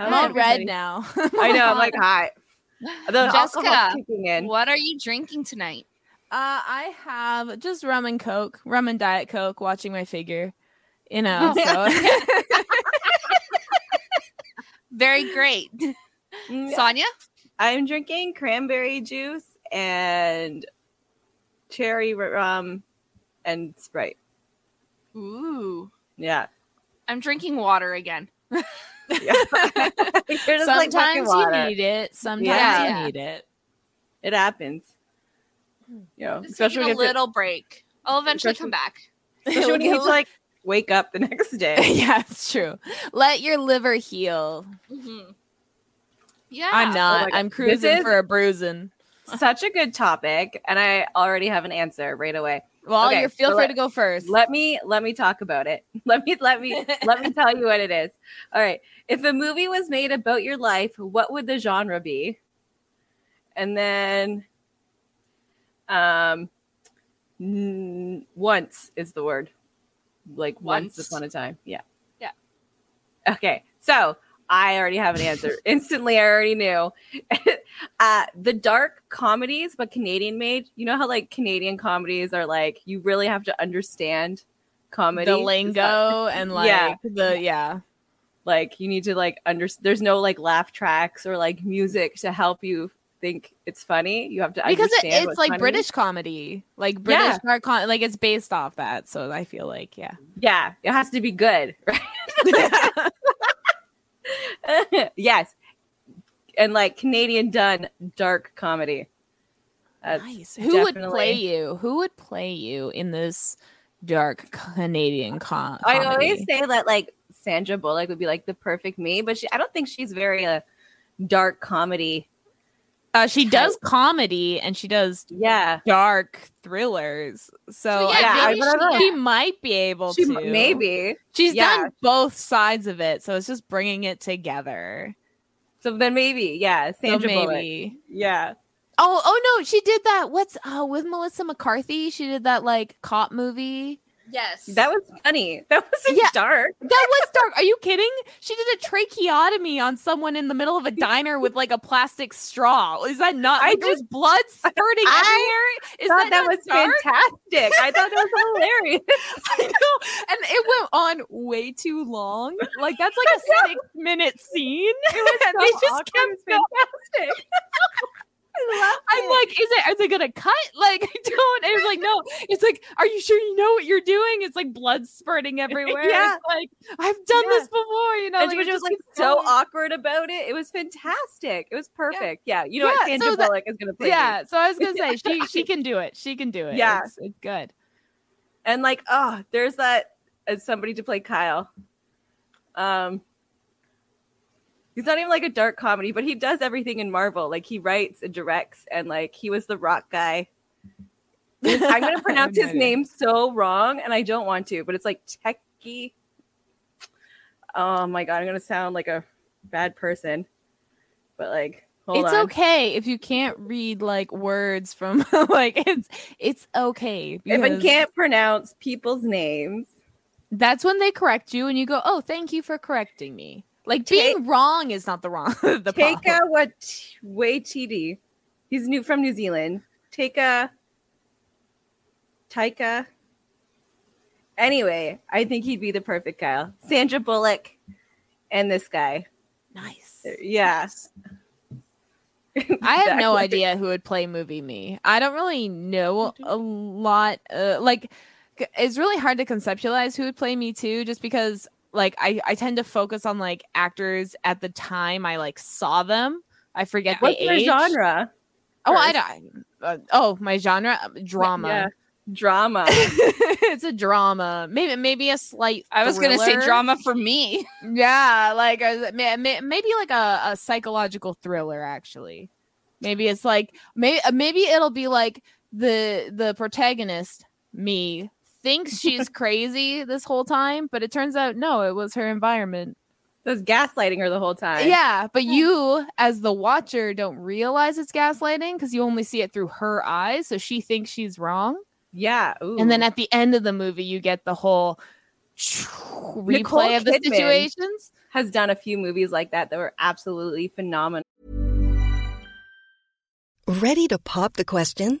I'm all red now. I know. I'm like hot. The Jessica, in. What are you drinking tonight? Uh, I have just rum and coke, rum and diet coke. Watching my figure, you know. So Very great. Mm, Sonia? I'm drinking cranberry juice and cherry rum and Sprite. Ooh. Yeah. I'm drinking water again. Yeah. You're just like sometimes you water. need it. Sometimes Yeah. you need it. It happens. You know, Just especially taking when a you have to- little break. I'll eventually come back. especially when you need to like wake up the next day. yeah, it's true. Let your liver heal. Mhm. Yeah. I'm not. like, I'm cruising for a bruising. Such a good topic, and I already have an answer right away. Well, Okay, you feel so free let- to go first. Let me let me talk about it. Let me let me let me tell you what it is. All right. If a movie was made about your life, what would the genre be? And then um n- once is the word. Like once, Once. upon a time. Yeah. Yeah. Okay. So I already have an answer. Instantly, I already knew. uh, the dark comedies, but Canadian made. You know how like Canadian comedies are like you really have to understand comedy, the lingo and like Yeah. the yeah. like you need to like under. There's no like laugh tracks or like music to help you think it's funny. You have to Because it, it's like funny. British comedy, like British dark con- like it's based off that. So I feel like yeah. Yeah, it has to be good, right? yes, and like Canadian done dark comedy. That's nice. Who would play you? Who would play you in this dark Canadian con? I always say that like Sandra Bullock would be like the perfect me, but she, I don't think she's very a dark comedy. Uh, she does comedy and she does Yeah, dark thrillers. So, So, I yeah, I don't know. she might be able she to. maybe. She's yeah. done both sides of it, so it's just bringing it together. So then maybe, yeah, So Sandra Bullock. maybe. Yeah, Oh, oh no, she did that. What's uh with Melissa McCarthy? She did that like cop movie. Yes. that was funny. That wasn't Yeah. dark. That was dark. Are you kidding? She did a tracheotomy on someone in the middle of a diner with like a plastic straw. Is that not? I Like, there was blood spurting I everywhere. Is thought that, that, not was dark? fantastic. I thought that was hilarious. I know, and it went on way too long. Like that's like a six minute scene. It was so just awkward. kept fantastic. I'm it. like, is it is it? Are they gonna cut? Like, I don't. It's like, no. It's like, are you sure you know what you're doing? It's like blood spurting everywhere. Yeah. It's like I've done Yeah. this before. You know, and like, she it was like so going. awkward about it. It was fantastic. It was perfect. Yeah, you know Yeah, what Sandra so that- Bullock is gonna play. me. Yeah. So I was gonna say she she can do it. She can do it. Yeah. It's, it's good. and like oh, there's that as somebody to play Kyle. Um, he's not even like a dark comedy, but he does everything in Marvel. Like he writes and directs, and like he was the rock guy. I'm gonna pronounce his name so wrong, and I don't want to, but it's like Techie. Oh my god, I'm gonna sound like a bad person, but like, hold it's on. okay if you can't read like words from like it's it's okay. If I can't pronounce people's names, that's when they correct you and you go, oh, thank you for correcting me. Like Take- being wrong is not the wrong. the take problem. a what Waititi. He's new from New Zealand. Take a Taika. Anyway, I think he'd be the perfect Kyle. Sandra Bullock and this guy. nice. Yeah. I have no idea who would play movie me. I don't really know a lot. Uh, like, it's really hard to conceptualize who would play me too, just because like I I tend to focus on like actors at the time I like saw them. I forget What's the your age. genre? Oh, I first? don't. Uh, oh, my genre Um, drama. Yeah. drama. it's a drama. Maybe maybe a slight. I was gonna say drama for me. Yeah, like may- maybe like a, a psychological thriller. Actually, maybe it's like maybe maybe it'll be like the the protagonist me thinks she's crazy this whole time, but it turns out no, it was her environment. That's gaslighting her the whole time. Yeah, but you as the watcher don't realize it's gaslighting because you only see it through her eyes, so she thinks she's wrong. Yeah. Ooh. And then at the end of the movie, you get the whole replay Nicole of the Kidman. situations. has done a few movies like that that were absolutely phenomenal. Ready to pop the question?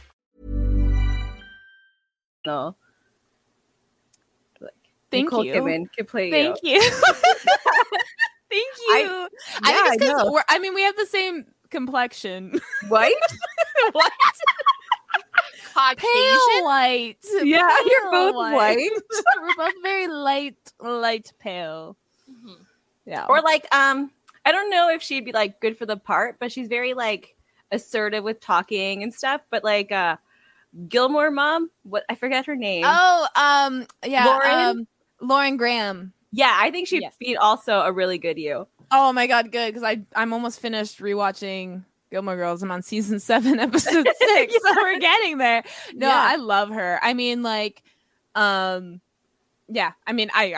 No. Like, Thank Nicole you. Kidman could play Thank you. you. Thank you. I- I, yeah, I think it's because know. we're. I mean, we have the same complexion. White? what? Caucasian. Pale white. Yeah, you're both white. we're both very light, light pale. Mhm. Yeah. or like, um, I don't know if she'd be like good for the part, but she's very like assertive with talking and stuff. But like, uh, Gilmore mom, what I forget her name. oh, um, yeah, Lauren? um, Lauren Graham. Yeah, I think she'd Yes. be also a really good you. Oh my god, good because I I'm almost finished rewatching Gilmore Girls. I'm on season seven, episode six, so we're getting there. No, Yeah. I love her. I mean, like, um, yeah. I mean, I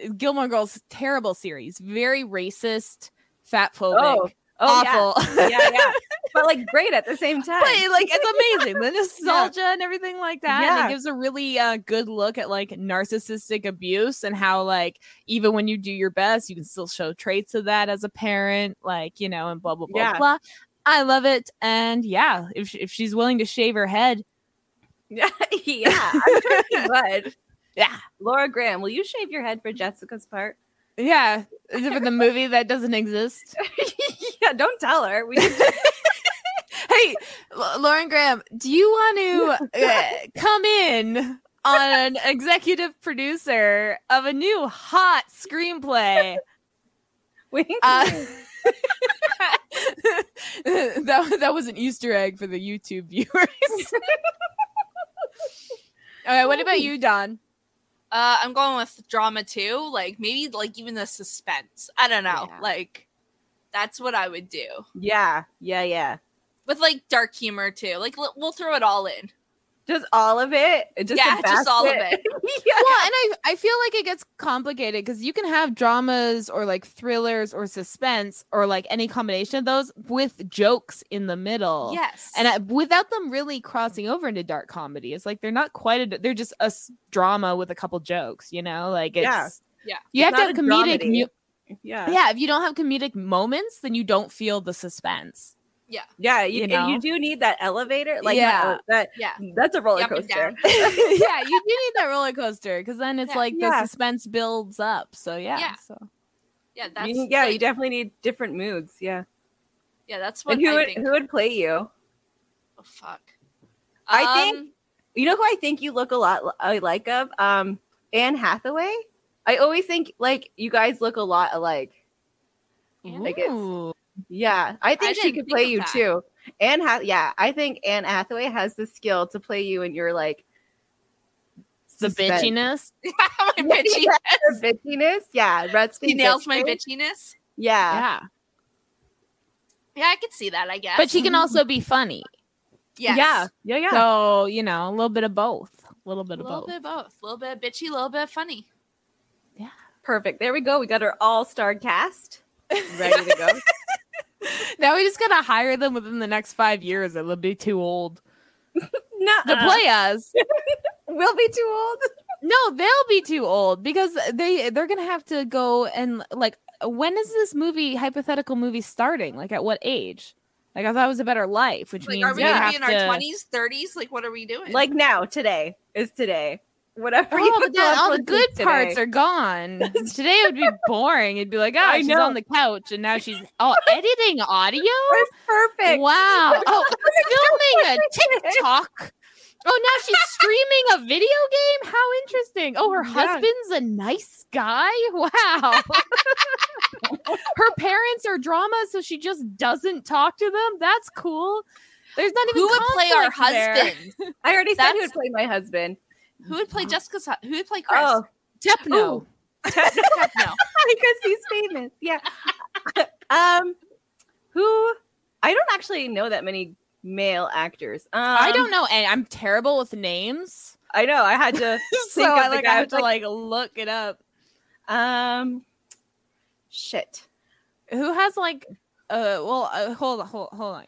I Gilmore Girls terrible series, very racist, fat phobic, Oh, oh awful. yeah, yeah, yeah. But like great at the same time. But like it's amazing the nostalgia and everything like that and Yeah. it gives a really uh, good look at like narcissistic abuse and how like even when you do your best you can still show traits of that as a parent like you know and blah blah blah Yeah. blah i love it and yeah if, if she's willing to shave her head yeah, yeah. I'm sure she would. yeah Laura Graham, will you shave your head for Jessica's part? yeah is it for the movie that doesn't exist yeah, don't tell her. We hey lauren graham do you want to uh, come in on an executive producer of a new hot screenplay wink. Uh, that that was an Easter egg for the YouTube viewers. All right, what about you, Don? Uh, I'm going with drama too. Like maybe like even the suspense. I don't know. Yeah. Like that's what I would do yeah, yeah, yeah. With like dark humor too. Like l- we'll throw it all in. Just all of it. Just Yeah, just all of it. yeah. Well, and I I feel like it gets complicated because you can have dramas or like thrillers or suspense or like any combination of those with jokes in the middle. Yes. And I, without them really crossing over into dark comedy, it's like they're not quite a. They're just a s- drama with a couple jokes, you know. Like it's Yeah. Yeah. You It's have to have a comedic. mu- yeah, yeah, if you don't have comedic moments, then you don't feel the suspense. Yeah. You, You know? you do need that elevator. Like Yeah. yeah, that. Yeah. That's a roller coaster. yeah, you do need that roller coaster because then it's Yeah. like Yeah. the suspense builds up. So yeah, Yeah. so yeah, that's You- yeah, like- you definitely need different moods. Yeah. yeah, that's what And who I would think. who would play you? oh fuck. I think- Um, You know who I think you look a lot I like of? Um, Anne Hathaway. I always think like you guys look a lot alike. Like it's- Ooh. Yeah, I think she could think play you that. too. Anne, ha- yeah, I think Anne Hathaway has the skill to play you in your like the suspense. bitchiness. my bitchy. Her bitchiness. Yeah, Red He nails my bitchiness. Yeah. Yeah, Yeah, I could see that. I guess. but she can mm-hmm. also be funny. Yes. Yeah. Yeah. Yeah. So you know, a little bit of both. A little bit A of little both. bit of both. A little bit of bitchy, a little bit of funny. Yeah. Perfect. There we go. We got our all-star cast ready to go. Now we just gotta hire them within the next five years. or They'll be too old no, to play us. We'll be too old. No, they'll be too old because they they're gonna have to go and like when is this movie hypothetical movie starting? Like at what age? Like I thought it was a better life, which Like, means are we we gonna have be in to... our twenties, thirties? Like, what are we doing? Like now, today is today. Whatever. Oh, you but then all the good today. parts are gone. Today it would be boring. It'd be like, oh, she's on the couch and now she's oh editing audio. That's perfect. Wow. Oh, filming a TikTok. Oh, now she's streaming a video game. How interesting. Oh, her Yeah. husband's a nice guy. Wow. her parents are drama, so she just doesn't talk to them. That's cool. There's not even who would play our husband? I already said who would play my husband. Who would play Jessica's? hu- Who would play Chris? Oh, Techno. Ooh. no. because he's famous. Yeah. um, who? I don't actually know that many male actors. Um, I don't know, and I'm terrible with names. I know. I had to. so think of I like I have with, to like look it up. Um, shit. Who has like uh well uh, hold on hold, hold on.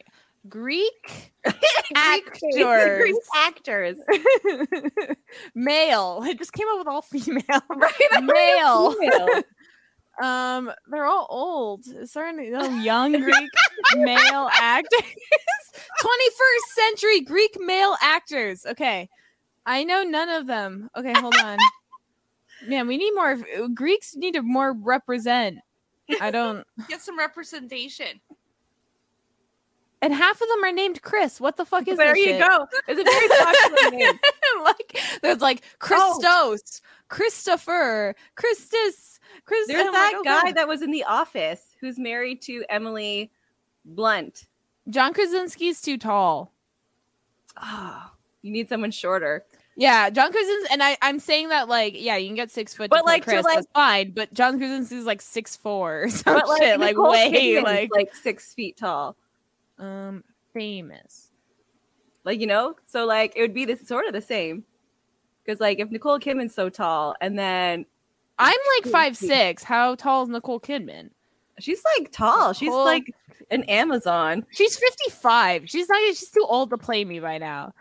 Greek Greek Actors. Greek actors. male. It just came up with all female. Right? Male. Female. Um, they're all old. Certain no, young Greek male actors. 21st century Greek male actors. Okay. I know none of them. Okay, hold on. Man, we need more Greeks need to more represent. I don't Get some representation. And half of them are named Chris. What the fuck is there you shit? go. It's a very popular name. like there's like oh. Christos, Christopher, Christus, Chris. There's I'm that like, oh, guy God. that was in The Office who's married to Emily Blunt. John Krasinski's too tall. Oh, you need someone shorter. Yeah, John Krasinski, and I, I'm saying that like, yeah, you can get six foot, But, like, Chris, like- that's fine. But John Krasinski's like six four, or some But like, shit, like way Kidman's, like, like six feet tall. Um famous. Like you know, so like it would be this sort of the same. Because like if Nicole Kidman's so tall, and then I'm like five six. How tall is Nicole Kidman? she's like tall, she's Nicole- like an Amazon. She's 55. She's not. She's too old to play me by now.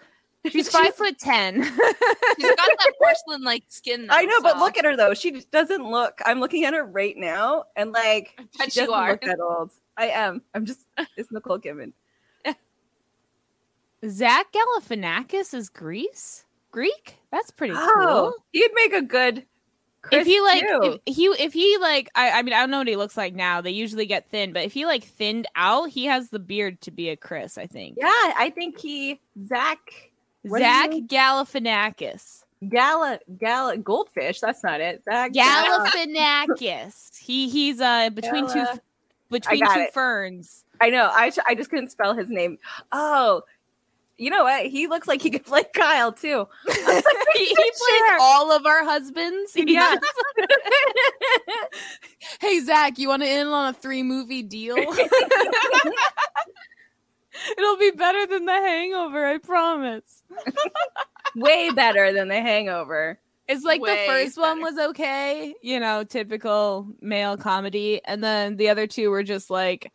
She's five foot ten. She's got that porcelain like skin. I know, but look at her though. She doesn't look. I'm looking at her right now, and like I she you doesn't are. look that old. I am. I'm just. It's Nicole Kidman. Zach Galifianakis is Greece. Greek? That's pretty cool. Oh, he'd make a good. Chris if he like too. if he if he like I, I mean I don't know what he looks like now. They usually get thin, but if he like thinned out, he has the beard to be a Chris, I think. yeah, I think he Zach what is his Zach? Galifianakis. Gala Gala Goldfish. That's not it. Zach Galifianakis. he he's uh between two Gala- between two it. ferns. I know. I I just couldn't spell his name. Oh, you know what? He looks like he could play Kyle too. he, he plays all of our husbands. Yeah. hey Zach, you want to end on a three movie deal? It'll be better than The Hangover, I promise. Way better than The Hangover. It's like the first one was okay, you know, typical male comedy, and then the other two were just like,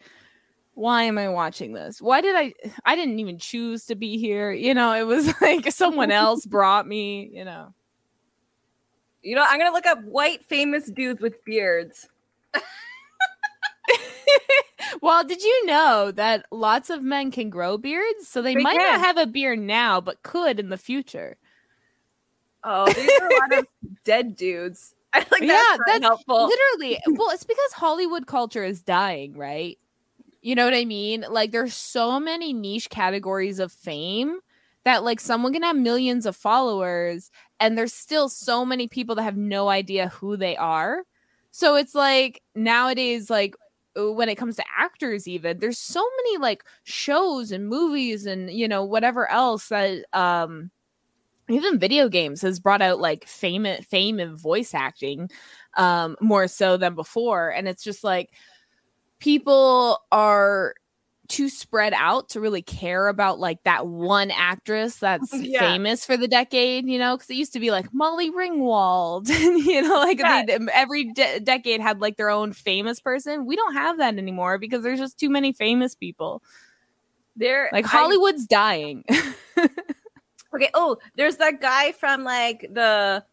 why am I watching this? Why did I? I didn't even choose to be here. You know, it was like someone else brought me. You know, You know, I'm gonna look up white famous dudes with beards. well, did you know that lots of men can grow beards? So they, They might can. not have a beard now, but could in the future. Oh, these are a lot of dead dudes. I like that's Yeah, that's helpful. Literally, well, it's because Hollywood culture is dying, right? You know what I mean? Like, there's so many niche categories of fame that, like, someone can have millions of followers, and there's still so many people that have no idea who they are. So it's like nowadays, like, uh, when it comes to actors, even there's so many like shows and movies and you know whatever else that um even video games has brought out like fame fame and voice acting um more so than before and it's just like people are too spread out to really care about like that one actress that's Yeah. famous for the decade, you know, because it used to be like Molly Ringwald, you know, like Yeah. they, every de- decade had like their own famous person. We don't have that anymore because there's just too many famous people. There, Like I- Hollywood's dying. okay. Oh, there's that guy from like the.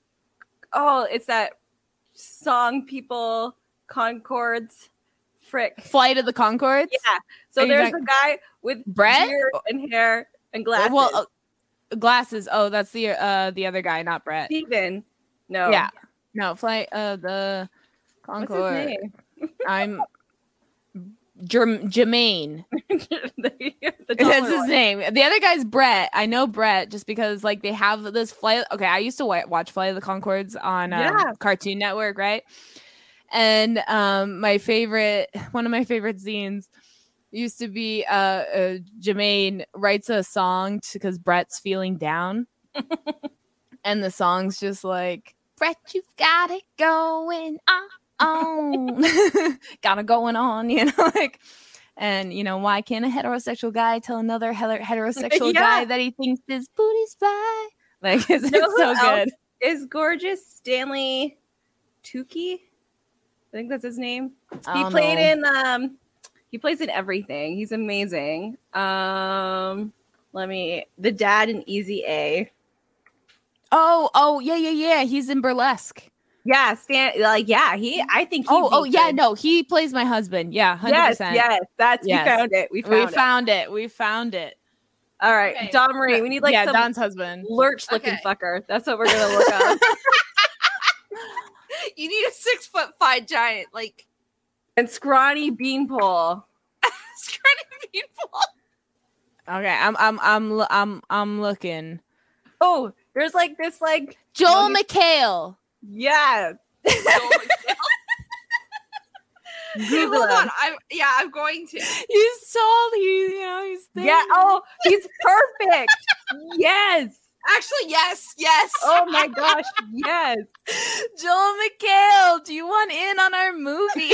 Oh, it's that song people Conchords. Frick. Flight of the Conchords. Yeah. So Are there's talking- a guy with Brett? and hair and glasses. Well, uh, glasses. Oh, that's the uh the other guy, not Brett. Steven. No. Yeah. No, flight of the Conchord. I'm Jerm- Jermaine. the, the That's his one. name. The other guy's Brett. I know Brett just because like they have this flight. Okay, I used to watch Flight of the Conchords on um, Yeah. Cartoon Network, right? And um, my favorite, one of my favorite scenes used to be uh, uh Jermaine writes a song because Brett's feeling down, and the song's just like Brett, you've got it going on, got it going on, you know, like. And you know why can't a heterosexual guy tell another heterosexual Yeah. guy that he thinks his booty's fly? Like it's, know it's so good. Is gorgeous Stanley Tukey? I think that's his name. He played know. in um he plays in everything. He's amazing. Um let me the dad in Easy A. Oh, oh, yeah, yeah, yeah. He's in burlesque. Yeah, Stan like yeah, he mm-hmm. I think he'd Oh, oh, yeah. good. No, he plays my husband. Yeah, hundred Yes, percent. yes, that's Yes. we found it. We found we it. found it. We found it. All right, Okay. Don Marie. We need like yeah, Don's husband. lurch looking Okay. fucker. That's what we're gonna look up. You need a six foot five giant, like and scrawny beanpole. scrawny people. Okay, I'm, I'm, I'm, I'm, I'm looking. Oh, there's like this like Joel Young- McHale. Yeah. Oh Google Hold on, I'm yeah, I'm going to. He's tall. He, you know, he's. Yeah. Oh, he's perfect. yes. Actually, yes, yes. Oh my gosh. Yes. Joel McHale. Do you want in on our movie?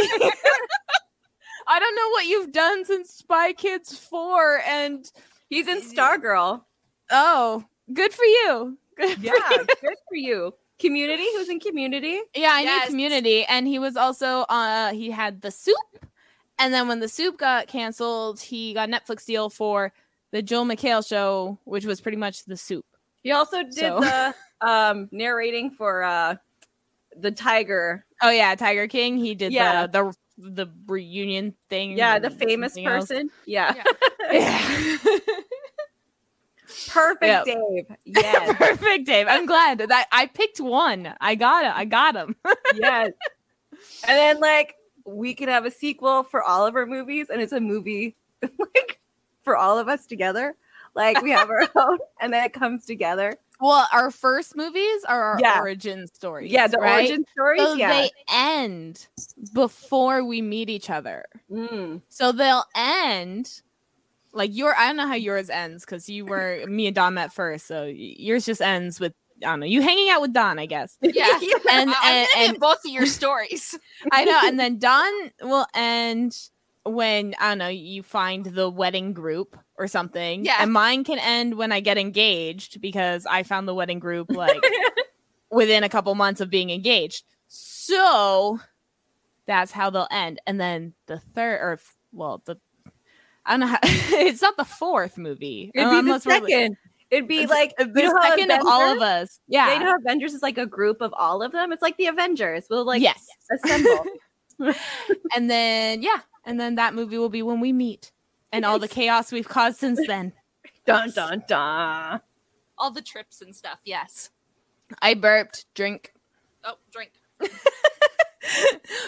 I don't know what you've done since Spy Kids four, and He's in Stargirl. oh, good for you. Good for Yeah. you. Good for you. Community. Who's in Community? Yeah, I Yes. knew Community, and he was also uh he had the Soup, and then when the Soup got canceled, he got Netflix deal for the Joel McHale show, which was pretty much the Soup. He also did So- the um narrating for uh the Tiger. Oh yeah, Tiger King. He did Yeah. the the the reunion thing. Yeah, the famous something else. person. Yeah. Yeah. Perfect, Yep. Dave. Yes. Perfect, Dave. I'm glad that I picked one. I got it. I got him. yes. And then like we could have a sequel for all of our movies, and it's a movie like for all of us together. Like we have our own, and then it comes together. well, our first movies are our Yeah. origin stories. Yeah, the right? origin stories. So yeah. they end before we meet each other. Mm. So they'll end like your. I don't know how yours ends because you were me and Don met first. So yours just ends with I don't know you hanging out with Don, I guess. Yeah. And and, and both of your stories. I know. And then Don will end when I don't know you find the wedding group or something. Yeah. And mine can end when I get engaged because I found the wedding group like within a couple months of being engaged. So that's how they'll end. And then the third, or well, the I don't know. How, it's not the fourth movie. It'd be the unless we're- second. It'd be like the you know how second of all of us. Yeah. They know Avengers is like a group of all of them. It's like the Avengers. We'll like yes. assemble. And then yeah, and then that movie will be when we meet, and all the chaos we've caused since then. dun dun dun. All the trips and stuff. Yes. I burped. Drink. Oh, drink.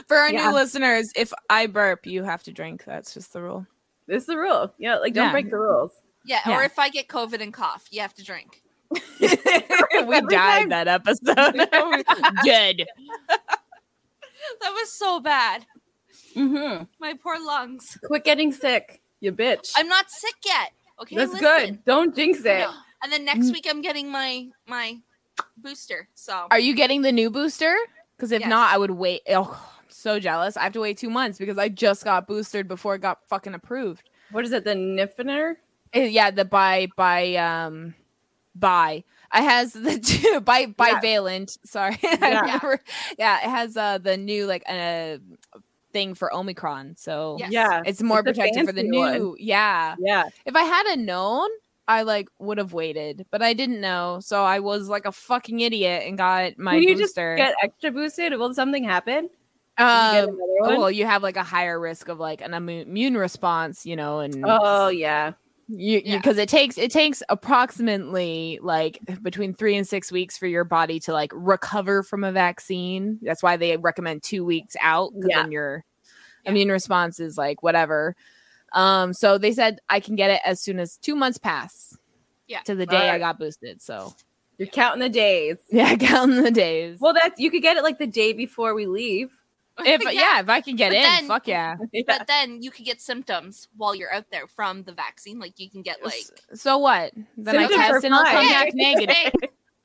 For our Yeah. new listeners, if I burp, you have to drink. That's just the rule. This is the rule. Yeah, like don't Yeah. break the rules. Yeah, Yeah. or if I get COVID and cough, you have to drink. we Every died time. that episode. Dead. That was so bad. Mm-hmm. My poor lungs. Quit getting sick, you bitch. I'm not sick yet. Okay, That's listen. good. Don't jinx it. And then next week I'm getting my my booster. So Are you getting the new booster? Because if Yes. not, I would wait. Oh, I'm so jealous. I have to wait two months because I just got boosted before it got fucking approved. What is it? The Nifiner? Uh, yeah, the by by um by it has the two by bivalent. Sorry, Yeah. Yeah, it has uh the new like uh thing for Omicron, so Yes. Yeah. it's more It's a protective for the new. one. Yeah, Yeah. if I hadn't known, I like would have waited, but I didn't know, so I was like a fucking idiot and got my Can you just booster. get extra boosted? Will something happen? You um, one? well, you have like a higher risk of like an immune response, you know, and Oh yeah. you Yeah. because it takes it takes approximately like between three and six weeks for your body to like recover from a vaccine that's why they recommend two weeks out because Yeah. then your immune response is like whatever um so they said i can get it as soon as two months pass Yeah. to the day i got boosted so You're counting the days. yeah counting the days Well, that's you could get it like the day before we leave. if yeah. if i can get But in then- fuck yeah. But then you could get symptoms while you're out there from the vaccine. Like you can get like so what? Then i Symptoms are test and i'll come back negative. hey,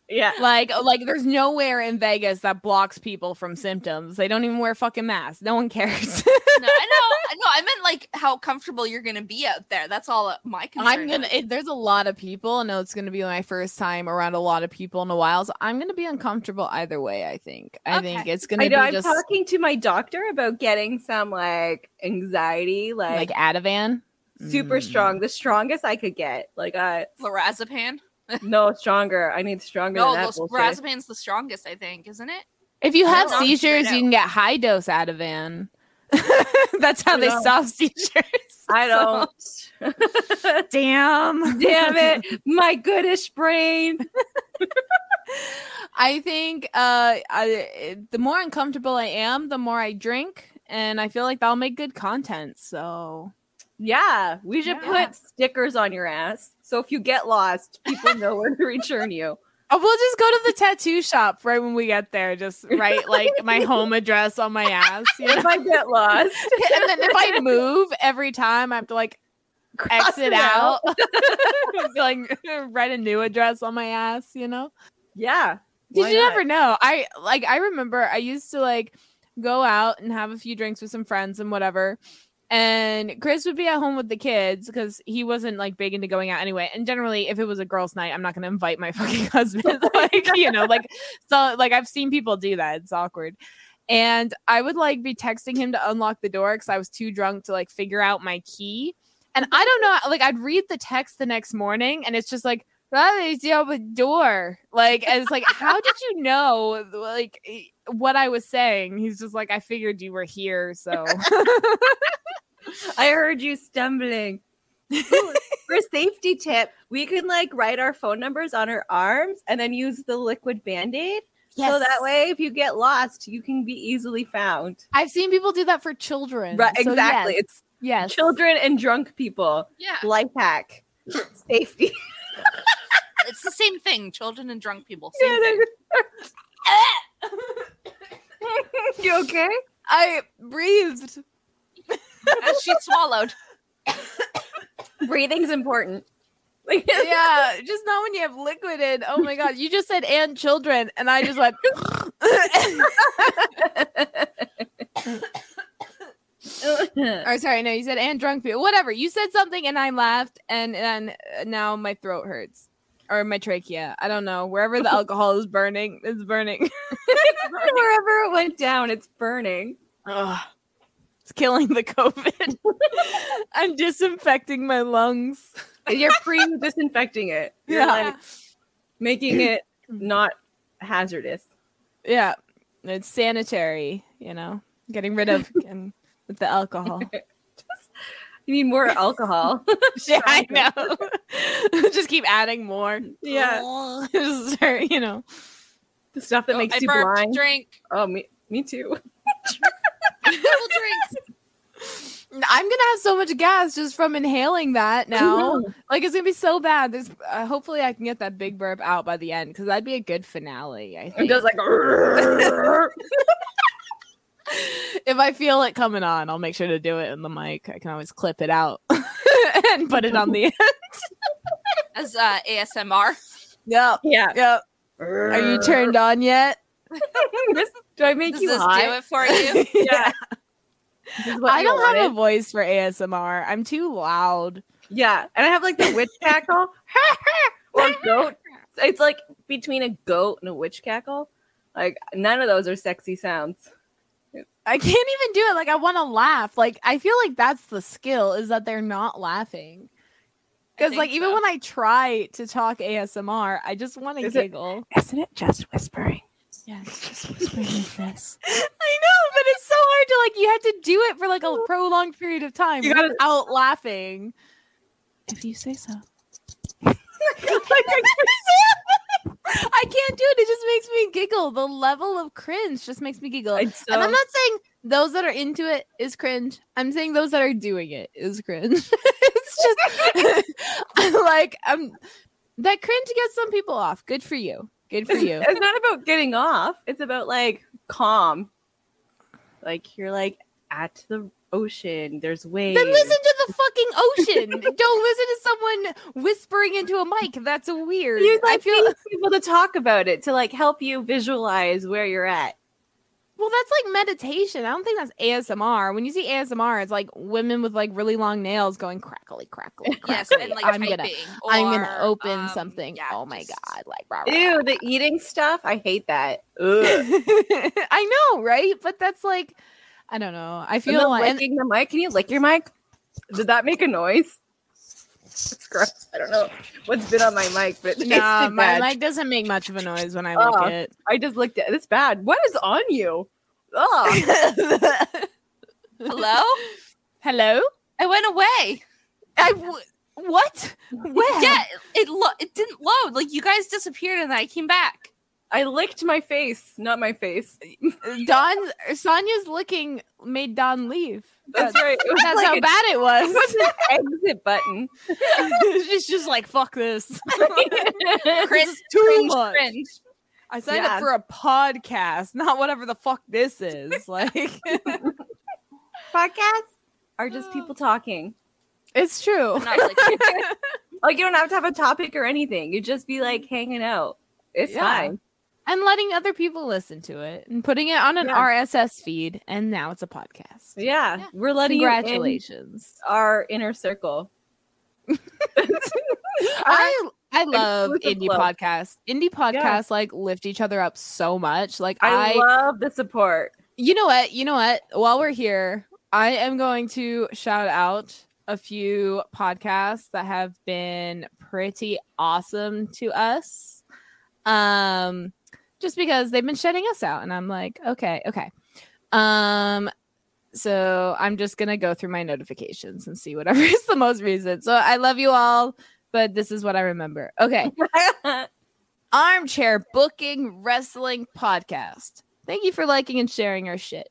Yeah. Like, like, there's nowhere in Vegas that blocks people from symptoms. They don't even wear fucking masks. No one cares. no, I know, I know. I meant like how comfortable you're gonna be out there. That's all my concern. I'm gonna. It, there's a lot of people. I know it's gonna be my first time around a lot of people in a while. So I'm gonna be uncomfortable either way. I think. I Okay. think it's gonna I know. be I'm just talking to my doctor about getting some like anxiety, like like, Ativan. super Mm. strong, the strongest I could get. Like, uh, lorazepam. No stronger. I need stronger No, than that los- lorazepam's the strongest, I think, isn't it? If you have No, seizures, straight you can get high dose Ativan. That's how they No. stop seizures. I don't. damn. Damn it, my goodish brain. I think uh, I, the more uncomfortable I am, the more I drink, and I feel like that'll make good content. So Yeah, we should Yeah. put stickers on your ass. So if you get lost, people know where to return you. oh, we'll just go to the tattoo shop right when we get there. Just write like my home address on my ass, you know? If I get lost, and then if I move every time, I have to like cross exit it out, like write a new address on my ass, you know. Yeah. Did you not? never know? I like I remember I used to like go out and have a few drinks with some friends and whatever. And Chris would be at home with the kids because he wasn't like big into going out anyway. And generally, if it was a girls' night, I'm not gonna invite my fucking husband. like, you know, like so like I've seen people do that. It's awkward. And I would like be texting him to unlock the door because I was too drunk to like figure out my key. And I don't know, like I'd read the text the next morning and it's just like that is the open the door. Like, and it's like, how did you know, like, what I was saying? He's just like, I figured you were here, so. I heard you stumbling. Ooh, For a safety tip, we can like write our phone numbers on our arms and then use the liquid band aid. Yes. So that way, if you get lost, you can be easily found. I've seen people do that for children. Right, So exactly. yes, It's yes. children and drunk people. Yeah, Life hack. Safety. it's the same thing. Children and drunk people. Same Yeah, thing. you okay? I breathed. As she swallowed. Breathing's important. Like, yeah, just not when you have liquid in. Oh my god, you just said and children, and I just went. or sorry, no, you said and drunk people. Whatever, you said something, and I laughed, and then uh, now my throat hurts or my trachea. I don't know. Wherever the alcohol is burning, it's burning. Wherever it went down, it's burning. Ugh. It's killing the COVID. I'm disinfecting my lungs. And You're pre-disinfecting it. You're Yeah. like making it not hazardous. Yeah, it's sanitary. You know, getting rid of and with the alcohol. You need more alcohol. yeah, I know. Just keep adding more. yeah. Just start, you know. The stuff that Oh, makes I you burped. blind. Drink. Oh, me, me too. Double drinks. I'm gonna have so much gas just from inhaling that now. Like it's gonna be so bad. There's uh, hopefully I can get that big burp out by the end because that'd be a good finale. I It think. does like. if I feel it coming on, I'll make sure to do it in the mic. I can always clip it out and put it on the end. As uh, ASMR. Yep. yeah. Yep. Are you turned on yet? do I make Does you this hot? do it for you? Yeah. This I don't have a voice for ASMR. I'm too loud. Yeah, and I have like the witch cackle or goat. It's like between a goat and a witch cackle. Like none of those are sexy sounds. I can't even do it. Like I want to laugh. Like I feel like that's the skill is that they're not laughing. Because like even when I try to talk ASMR, I just want to Is giggle. Isn't it just whispering? Yeah, it's just whispering like this. I know, but it's so hard to like. You have to do it for like a oh. prolonged period of time You gotta- without laughing. If you say so. I can't do it. It just makes me giggle. The level of cringe just makes me giggle. It's and I'm not saying those that are into it is cringe. I'm saying those that are doing it is cringe. it's just like um that cringe gets some people off. Good for you. Good for It's, you. it's not about getting off. It's about like calm. Like you're like at the ocean. There's waves. Then listen to the fucking ocean. Don't listen to someone whispering into a mic. That's weird. You I feel people to talk about it to like help you visualize where you're at. Well, that's like meditation. I don't think that's ASMR. When you see ASMR, it's like women with like really long nails going crackly, crackly, Yes, crackly. and like I'm typing. gonna, I'm gonna open um, something. yeah, oh my just- god! Like, rah, rah, Ew, the eating stuff. I hate that. I know, right? But that's like, I don't know. I feel like licking the mic. Can you lick your mic? Did that make a noise? It's gross. I don't know what's been on my mic, but it nah, my bad. mic doesn't make much of a noise when I lick Oh. it. I just licked it. It's bad. What is on you? Oh, Hello? Hello? I went away. I w- what? Where? Yeah, it lo- it didn't load. Like you guys disappeared and I came back. I licked my face, not my face. Don Sonia's licking made Don leave. That's right. It That's like how a- bad it It was. was an exit button. She's just like, fuck this. Cringe, This is too cringe, much. cringe. I signed Yeah. up for a podcast, not whatever the fuck this is. Like, Podcasts are just people talking. it's true. Like Like you don't have to have a topic or anything. You just be like hanging out. It's Yeah. fine. And letting other people listen to it and putting it on an Yeah. RSS feed, and now it's a podcast. Yeah, Yeah. we're letting you in Congratulations. our inner circle. I I love indie club. podcasts. Indie podcasts like lift each other up so much. Like I, I, love the support. you know what, you know what? While we're here, I am going to shout out a few podcasts that have been pretty awesome to us. Um just because they've been shutting us out and I'm like, okay, okay. Um so I'm just gonna go through my notifications and see whatever is the most recent. So I love you all, but this is what I remember. Okay. Armchair Booking Wrestling Podcast. Thank you for liking and sharing our shit.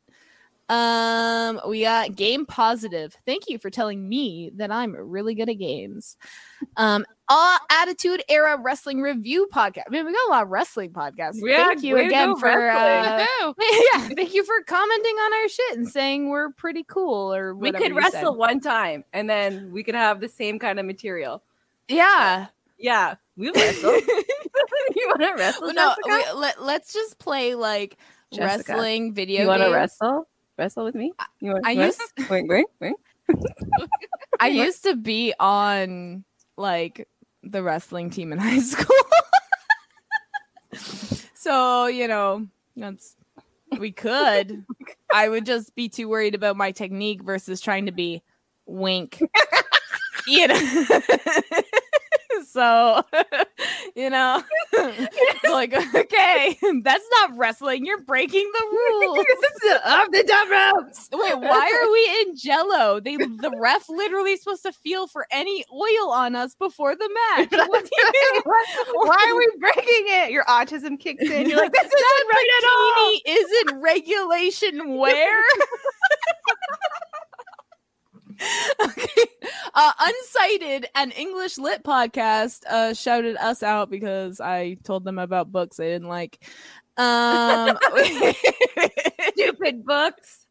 Um, we got Game Positive. Thank you for telling me that I'm really good at games. Um, All Attitude Era Wrestling Review Podcast. I mean, we got a lot of wrestling podcasts. Yeah, thank you again for uh, yeah, thank you for commenting on our shit and saying we're pretty cool or we could wrestle said. one time and then we could have the same kind of material. Yeah. Yeah, we wrestle. you want to wrestle? no, we, let, let's just play like Jessica, wrestling video you want to wrestle? Wrestle with me? You want? I used wait, wait, wait. I used to be on like the wrestling team in high school. so, you know, that's we could. I would just be too worried about my technique versus trying to be wink. you know. So, you know, like okay, that's not wrestling. You're breaking the rules. Off the top ropes. Wait, why are we in jello? They the ref literally supposed to feel for any oil on us before the match. What do you Why are we breaking it? Your autism kicks in. You're like, this isn't right at all. isn't regulation wear? Okay. Uh, Unsighted and English Lit podcast uh, shouted us out because I told them about books they didn't like. Um, Stupid books.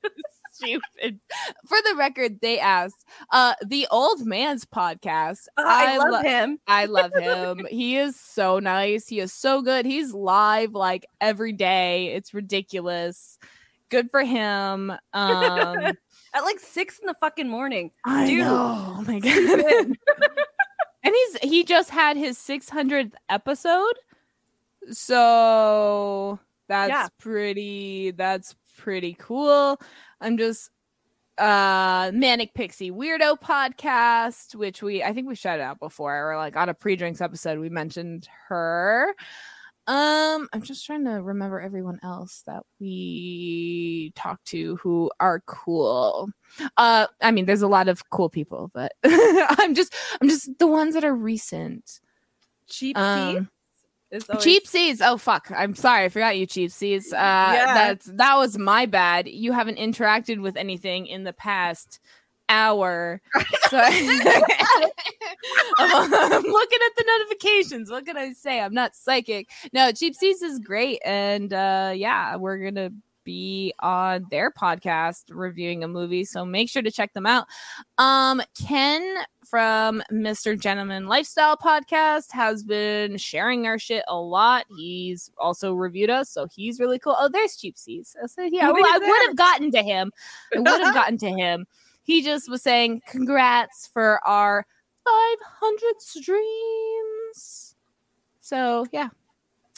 stupid. For the record, they asked uh, the Old Man's podcast. Oh, I, love lo- him. I love him. he is so nice. He is so good. He's live like every day. It's ridiculous. Good for him. Um at like six in the fucking morning. I Dude. know. Oh my god. and he's he just had his 600th episode. So that's Yeah. pretty that's pretty cool. I'm just uh manic pixie weirdo podcast which we i think we shouted out before or like on a pre-drinks episode we mentioned her um i'm just trying to remember everyone else that we talked to who are cool. Uh i mean there's a lot of cool people but i'm just i'm just the ones that are recent. Cheap Um, seats always- cheap seats oh fuck. I'm sorry. I forgot you cheap seats uh that's that was my bad. You haven't interacted with anything in the past hour. So i'm looking at the notifications. What can i say? I'm not psychic. No cheap seats is great. And uh yeah we're gonna be on their podcast reviewing a movie. So make sure to check them out. Um ken from mr gentleman lifestyle podcast has been sharing our shit a lot. He's also reviewed us so he's really cool. Oh there's cheap seats. I said, yeah well, i would have gotten to him. I would have gotten to him he just was saying congrats for our 500 streams so yeah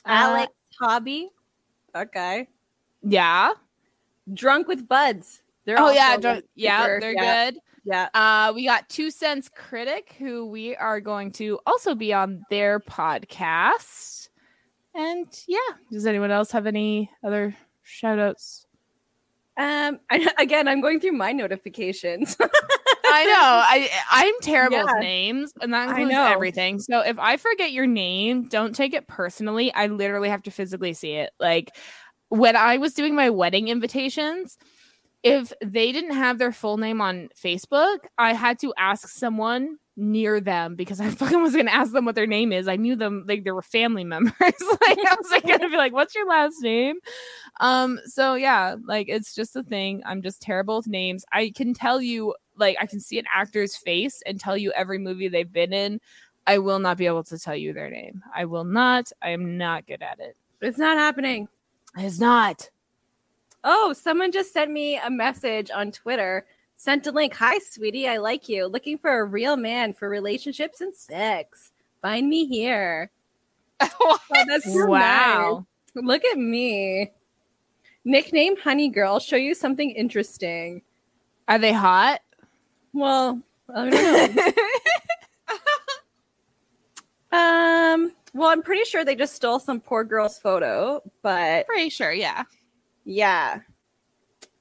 Uh, Alex Hobby. Okay. yeah Drunk with Buds. They're oh yeah like dr- yeah they're yeah, good Yeah. Uh, we got Two Cents Critic, who we are going to also be on their podcast. And yeah, does anyone else have any other shout outs? Um. I, again, I'm going through my notifications. I know. I I'm terrible Yeah. with names, and that I includes know. everything. So if I forget your name, don't take it personally. I literally have to physically see it. Like when I was doing my wedding invitations, if they didn't have their full name on Facebook, I had to ask someone near them because I fucking was gonna ask them what their name is. I knew them like they were family members. like I was like gonna be like, "What's your last name?" Um. So yeah, like it's just a thing. I'm just terrible with names. I can tell you, like, I can see an actor's face and tell you every movie they've been in. I will not be able to tell you their name. I will not. I am not good at it. it's not happening. It's not. Oh, someone just sent me a message on Twitter. Sent a link. Hi, sweetie. I like you. Looking for a real man for relationships and sex. Find me here. Oh, that's so Wow. nice. Look at me. Nickname Honey Girl. Show you something interesting. Are they hot? Well, I don't know. um. Well, I'm pretty sure they just stole some poor girl's photo, but Pretty sure, yeah. yeah.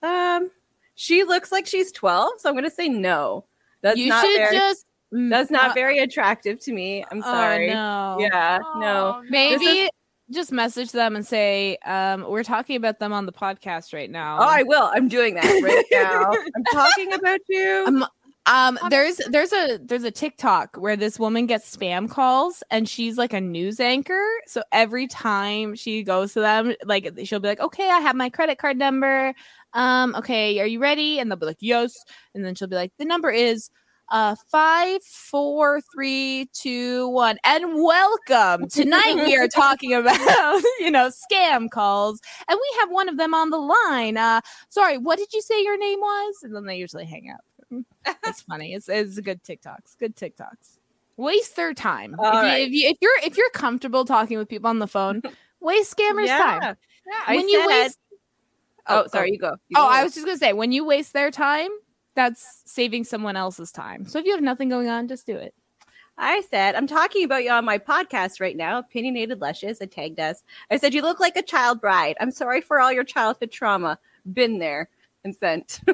Um. She looks like she's 12, so I'm gonna say no. That's you not should very, just. that's not uh, very attractive to me. I'm oh, sorry. no. Yeah, no. Maybe just message them and say, um, we're talking about them on the podcast right now. Oh, I will. I'm doing that right now. I'm talking about you. Um, um, there's there's a there's a TikTok where this woman gets spam calls and she's like a news anchor. So every time she goes to them, like she'll be like, "Okay, I have my credit card number. Um, okay, are you ready?" And they'll be like, "Yes." And then she'll be like, "The number is uh five four three two one and welcome tonight we are talking about you know scam calls and we have one of them on the line uh sorry what did you say your name was and then they usually hang up it's funny. It's it's good TikToks. Good TikToks. Waste their time. If, you, if, you, if you're if you're comfortable talking with people on the phone, waste scammers' time. I when you said- waste Oh, oh, sorry. Oh. You go. You Oh, go. I was just gonna say when you waste their time, that's saving someone else's time. So if you have nothing going on, just do it. I said, I'm talking about you on my podcast right now, Opinionated Lushes. I tagged us. I said, You look like a child bride. I'm sorry for all your childhood trauma. Been there and sent.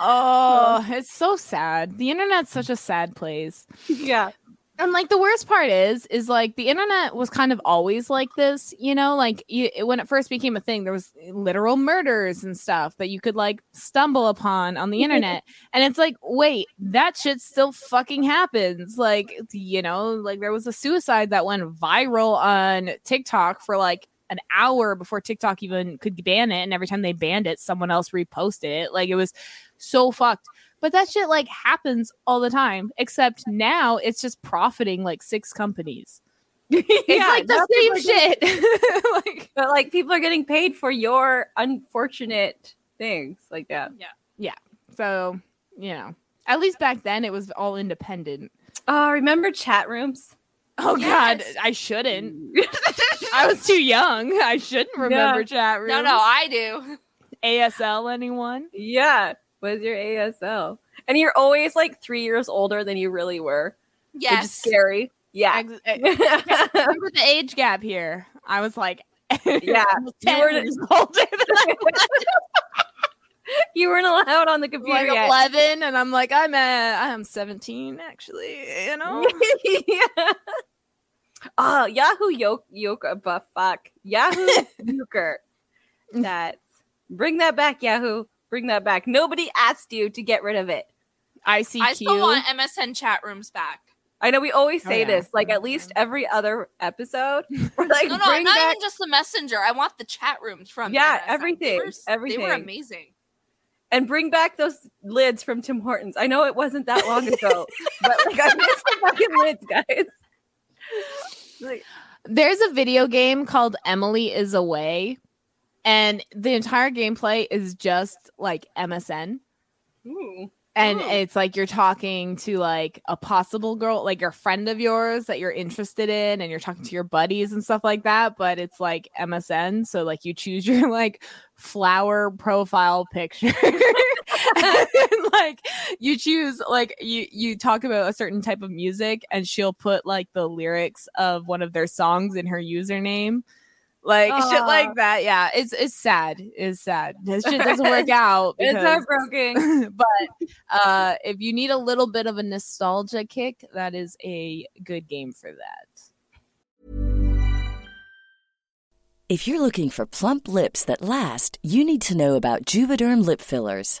Oh, it's so sad. The internet's such a sad place. yeah. And like the worst part is, is like the internet was kind of always like this, you know, like you, when it first became a thing, there was literal murders and stuff that you could like stumble upon on the mm-hmm. internet. and it's like, wait, that shit still fucking happens. Like, you know, like there was a suicide that went viral on TikTok for like an hour before TikTok even could ban it. And every time they banned it, someone else reposted it. Like it was so fucked. But that shit like happens all the time, except now it's just profiting like six companies. It's like the same getting- shit. like, But like people are getting paid for your unfortunate things. Like that. yeah. Yeah. So you know, at least back then it was all independent. Oh, remember chat rooms? Oh God, I shouldn't. I was too young. I shouldn't remember chat rooms. No, no, I do. ASL. Anyone? yeah. Was your ASL? And you're always like three years older than you really were. Yes. scary. Yeah. Ex- eh, remember the age gap here. I was like, Yeah, you were- years older than I was. you weren't allowed on the computer like yet. 11 and i'm like i'm at i'm 17 actually you know yeah. Oh, Yahoo Yoke Yoka uh, but fuck. Yahoo Euchre. That bring that back, Yahoo. Bring that back. Nobody asked you to get rid of it. icq I still want MSN chat rooms back. I know we always Oh, say yeah. this, like at mm-hmm. least every other episode. We're like, No, no, bring not back even just the messenger. I want the chat rooms from Yeah, MSN. everything, They were, They were amazing. and bring back those lids from Tim Hortons. I know it wasn't that long ago, but like I miss the fucking lids, guys. Like, there's a video game called emily is away and the entire gameplay is just like msn ooh. and it's like you're talking to like a possible girl like your friend of yours that you're interested in and you're talking to your buddies and stuff like that but it's like msn so like you choose your like flower profile picture like you choose like you you talk about a certain type of music and she'll put like the lyrics of one of their songs in her username. Like shit like that. Yeah it's it's sad. It's sad. This shit doesn't work out It's because- heartbroken. but uh if you need a little bit of a nostalgia kick that is a good game for that. If you're looking for plump lips that last, you need to know about Juvederm lip fillers.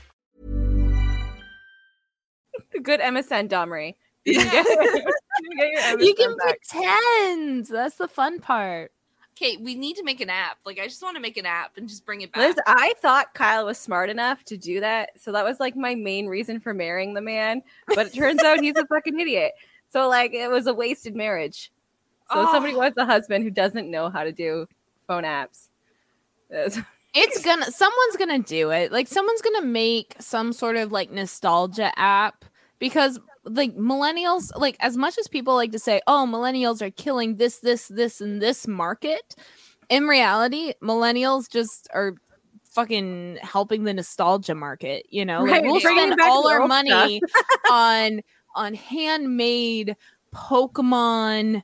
Good MSN Domry. You can get, you can, you can pretend that's the fun part Okay, we need to make an app. Like, I just want to make an app and just bring it back. Liz, I thought Kyle was smart enough to do that. So that was like my main reason for marrying the man. But it turns out he's a fucking idiot. So like it was a wasted marriage. So Oh. somebody wants a husband who doesn't know how to do phone apps. It's gonna someone's gonna do it like someone's gonna make some sort of like nostalgia app because like millennials like as much as people like to say oh millennials are killing this this this and this market in reality millennials just are fucking helping the nostalgia market you know like we'll spend all our money on on handmade pokemon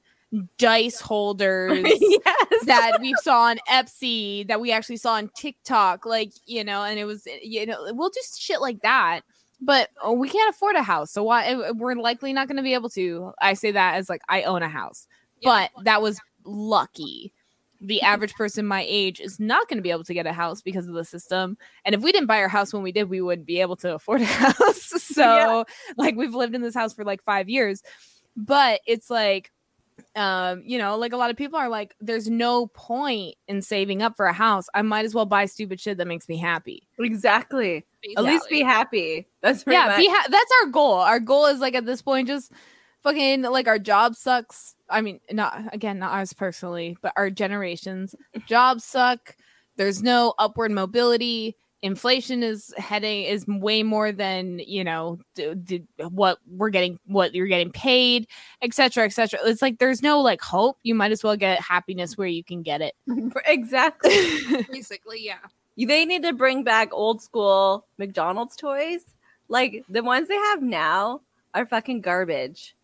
dice holders yes. that we saw on Etsy, that we actually saw on TikTok, like you know, and it was you know we'll do shit like that. But uh, we can't afford a house, so why uh, we're likely not going to be able to. I say that as like I own a house, but that was lucky. The average person my age is not going to be able to get a house because of the system. And if we didn't buy our house when we did, we wouldn't be able to afford a house. So, Yeah. like, we've lived in this house for like five years, but it's like um you know like a lot of people are like there's no point in saving up for a house. I might as well buy stupid shit that makes me happy. Exactly. At least be happy. That's yeah much. be ha- that's our goal. Our goal is like at this point just fucking like our job sucks. I mean not again not us personally but our generations. Jobs suck. There's no upward mobility inflation is heading is way more than you know d- d- what we're getting what you're getting paid etc etc it's like there's no like hope you might as well get happiness where you can get it exactly. Basically, yeah. they need to bring back old school McDonald's toys. Like the ones they have now are fucking garbage.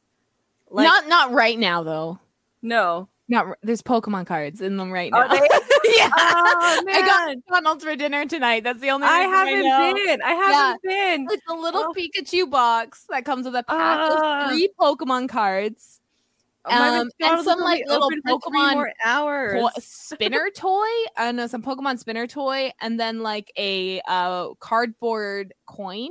Like, not not right now though no. Not there's pokemon cards in them right now yeah Oh, I got. McDonald's for dinner tonight. That's the only. I haven't know. been. I haven't been. It's a little Oh. Pikachu box that comes with a pack Ah. of three Pokemon cards, Oh, um, and some like little Pokemon hours. po- spinner toy. I know some Pokemon spinner toy, and then like a uh, cardboard coin,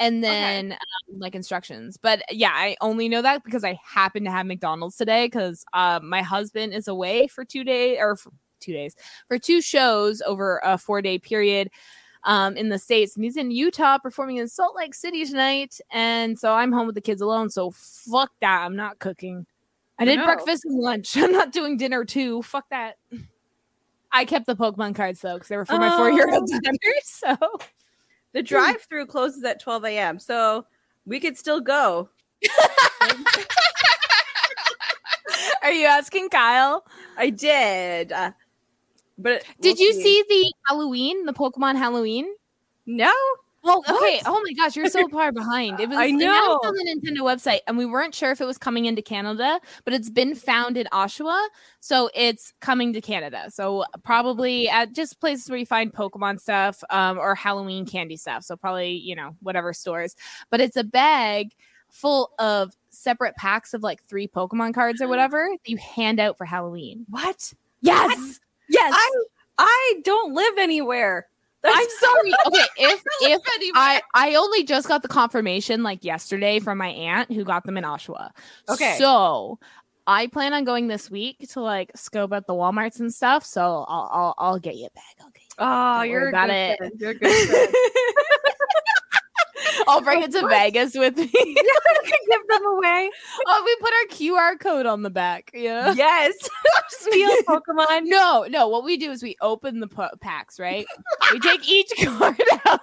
and then um, like instructions. But yeah, I only know that because I happen to have McDonald's today because uh, my husband is away for two days or for two days for two shows over a four day period um, in the states, and he's in Utah performing in Salt Lake City tonight. And so I'm home with the kids alone. So fuck that. I'm not cooking. I did No. breakfast and lunch. I'm not doing dinner too. Fuck that. I kept the Pokemon cards though because they were for my four year old Oh. daughter. So The drive through closes at 12 a.m. So we could still go. are you asking Kyle? I did. Uh, but Did we'll you see the Halloween, the Pokemon Halloween? No. Well, okay. What? Oh my gosh, you're so far behind. It was I know. on the Nintendo website, and we weren't sure if it was coming into Canada, but it's been found in Oshawa, so it's coming to Canada. So probably at just places where you find Pokemon stuff um, or Halloween candy stuff. So probably you know whatever stores. But it's a bag full of separate packs of like three Pokemon cards or whatever that you hand out for Halloween. What? Yes. Yes. I I don't live anywhere. I'm sorry. Okay, if if I I only just got the confirmation like yesterday from my aunt who got them in Oshawa. Okay. So I plan on going this week to like scope out the WalMarts and stuff. So I'll I'll, I'll get you a bag. I'll get you. Oh, Don't you're about good it. You're good. I'll bring it to Vegas with me. Give them away. oh, we put our QR code on the back. Yeah. Yes. Steal Pokemon. No, no. What we do is we open the po- packs, right? we take each card out.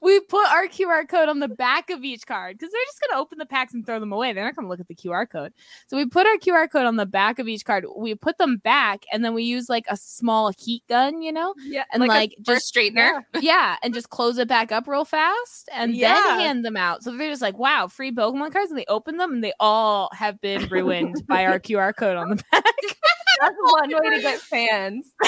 We put our QR code on the back of each card because they're just going to open the packs and throw them away. They're not going to look at the QR code. So we put our QR code on the back of each card. We put them back and then we use like a small heat gun, you know, Yeah. and like, a just straightener. yeah, and just close it back up real fast and Yeah. Then hand them out. So they're just like, wow, free Pokemon cards. And they open them and they all have been ruined by our QR code on the back. That's one way to get fans.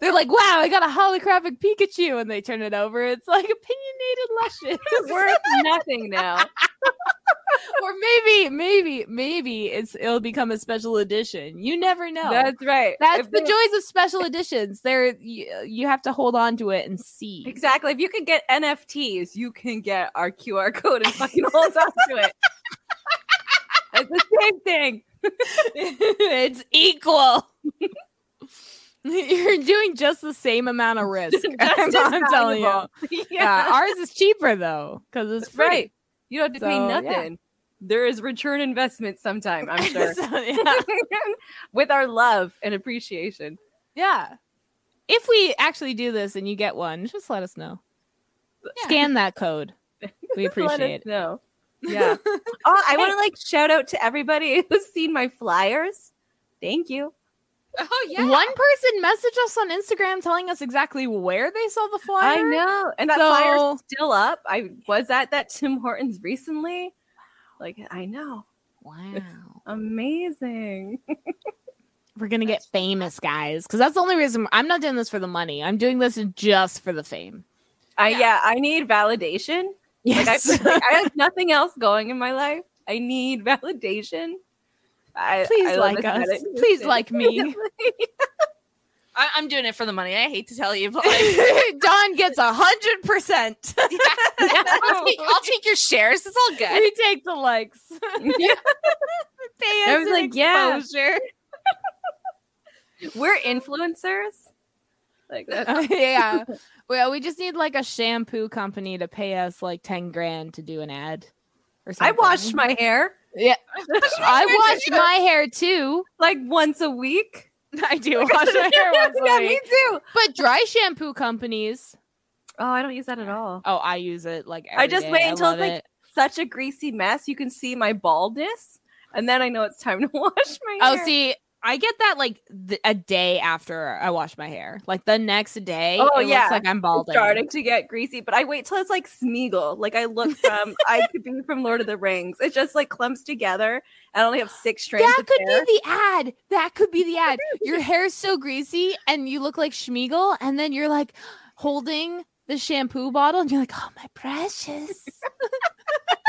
They're like, wow, I got a holographic Pikachu. And they turn it over. It's like opinionated lushes. It's worth nothing now. or maybe, maybe, maybe it's it'll become a special edition. You never know. That's right. That's If the joys of special editions. They're you, you have to hold on to it and see. Exactly. If you can get NFTs, you can get our QR code and fucking hold on to it. It's the same thing. it's equal. You're doing just the same amount of risk. I'm, I'm telling you. valuable. Yeah. ours is cheaper though because it's free. right. You don't have to pay So, yeah. nothing. there is return investment sometime, I'm sure. So, yeah. With our love and appreciation. yeah. If we actually do this and you get one, just let us know. Scan that code. We appreciate it. know. Yeah. oh, I want to like shout out to everybody who's seen my flyers. Thank you. Oh yeah. One person messaged us on Instagram telling us exactly where they saw the flyer. I know. And that So- flyer's still up. I was at that Tim Hortons recently. Like, I know. Wow. Amazing. We're gonna get famous, guys, because that's the only reason I'm not doing this for the money. I'm doing this just for the fame. I yeah, I need validation. Like I, Yes. like, I have nothing else going in my life. I need validation. I, Please I like us. aesthetic Please like me. I, I'm doing it for the money. I hate to tell you, but like, Don gets a hundred percent. I'll, take, your shares. It's all good. We take the likes. Pay I us was an like, yeah. exposure. We're influencers. Like that. Yeah. Well, we just need like a shampoo company to pay us like ten grand to do an ad. Or something. I wash my hair Yeah, I wash my hair too. like once a week. I do wash my hair once a yeah, week. me too. But dry shampoo companies. Oh, I don't use that at all. Oh, I use it like. I just day. wait until it's like it. such a greasy mess. You can see my baldness, and then I know it's time to wash my Oh, hair. see, I get that like th- a day after I wash my hair. Like the next day, Oh, it yeah. looks like I'm It's balding. starting to get greasy, but I wait till it's like Smeagol. Like I look from, I could be from Lord of the Rings. It just like clumps together. I only have six strands. That could hair. be the ad. That could be the ad. Your hair's so greasy and you look like Schmiegel, and then you're like holding the shampoo bottle, and you're like, "Oh, my precious."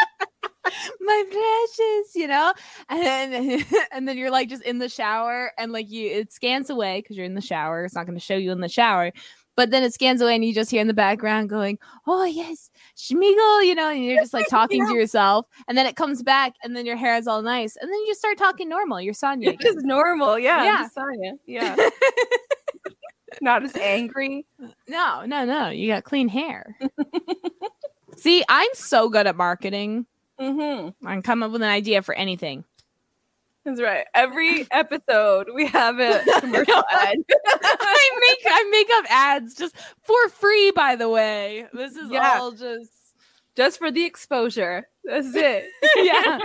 my precious, you know, and then and then you're like just in the shower, and like you, it scans away because you're in the shower. It's not going to show you in the shower, but then it scans away, and you just hear in the background going, "Oh yes, Schmiegel," you know, and you're just like talking to yourself, and then it comes back, and then your hair is all nice, and then you just start talking normal. You're Sonia. It's just normal. Yeah, Yeah. Sonia. Yeah, not as angry. No, no, no. You got clean hair. See, I'm so good at marketing. Mm-hmm. I can come up with an idea for anything. That's right. Every episode we have a commercial ad. I make I make up ads just for free, by the way. This is Yeah. all just just for the exposure. That's it. yeah.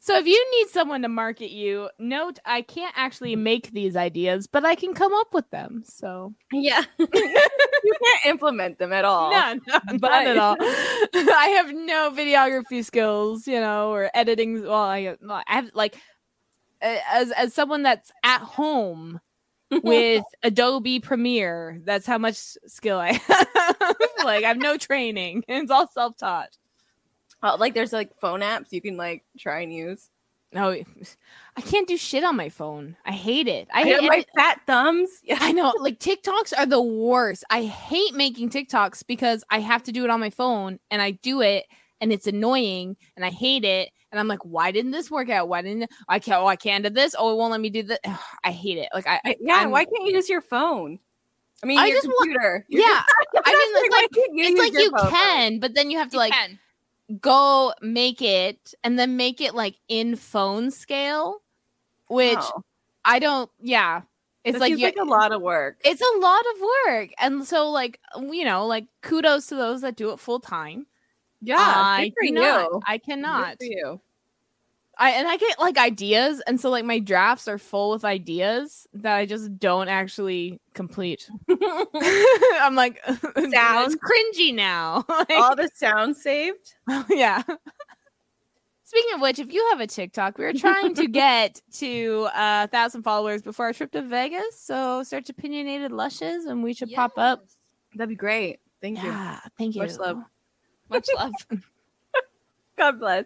So if you need someone to market you, note I can't actually make these ideas, but I can come up with them. So Yeah. you can't implement them at all. no, no, not at all. I have no videography skills, you know, or editing. Well, I, I have like as as someone that's at home with Adobe Premiere. That's how much skill I have. like I have no training. It's all self taught. Oh, like there's like phone apps you can like try and use. No, I can't do shit on my phone. I hate it. I I hate have my fat thumbs. Yeah. I know, like TikToks are the worst. I hate making TikToks because I have to do it on my phone and I do it and it's annoying and I hate it. And I'm like, why didn't this work out? Why didn't I can't? Oh, I can't do this. Oh, it won't let me do that. I hate it. Like I, I Yeah, I'm- why can't you use your phone? I mean, I your just wa- computer. Yeah, I mean, it's like you it's like you phone? can, but then you have to You like can. Go make it and then make it like in phone scale, which Oh, I don't. Yeah, it's like you, like a lot of work. it's a lot of work and so like you know like kudos to those that do it full time Yeah, i cannot i cannot for you. I and i get like ideas and so like my drafts are full with ideas that i just don't actually complete i'm like Sounds. cringy now Like, All the sounds saved. yeah Speaking of which, if you have a TikTok, we are trying to get to a thousand followers before our trip to Vegas. So search opinionated lushes, and we should pop up. That'd be great. Thank you. Yeah, thank you. Much love. Much love. God bless.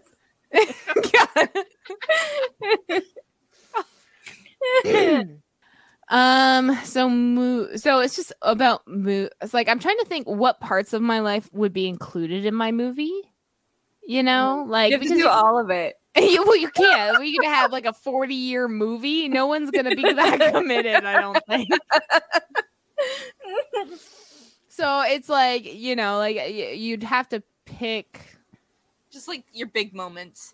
um. So So it's just about It's like I'm trying to think what parts of my life would be included in my movie. You know, like you have to because do all of it. you, well, you can't. We could have like a 40 year movie. No one's gonna be that committed. I don't think. So it's like you know, like y- you'd have to pick. Just like your big moments.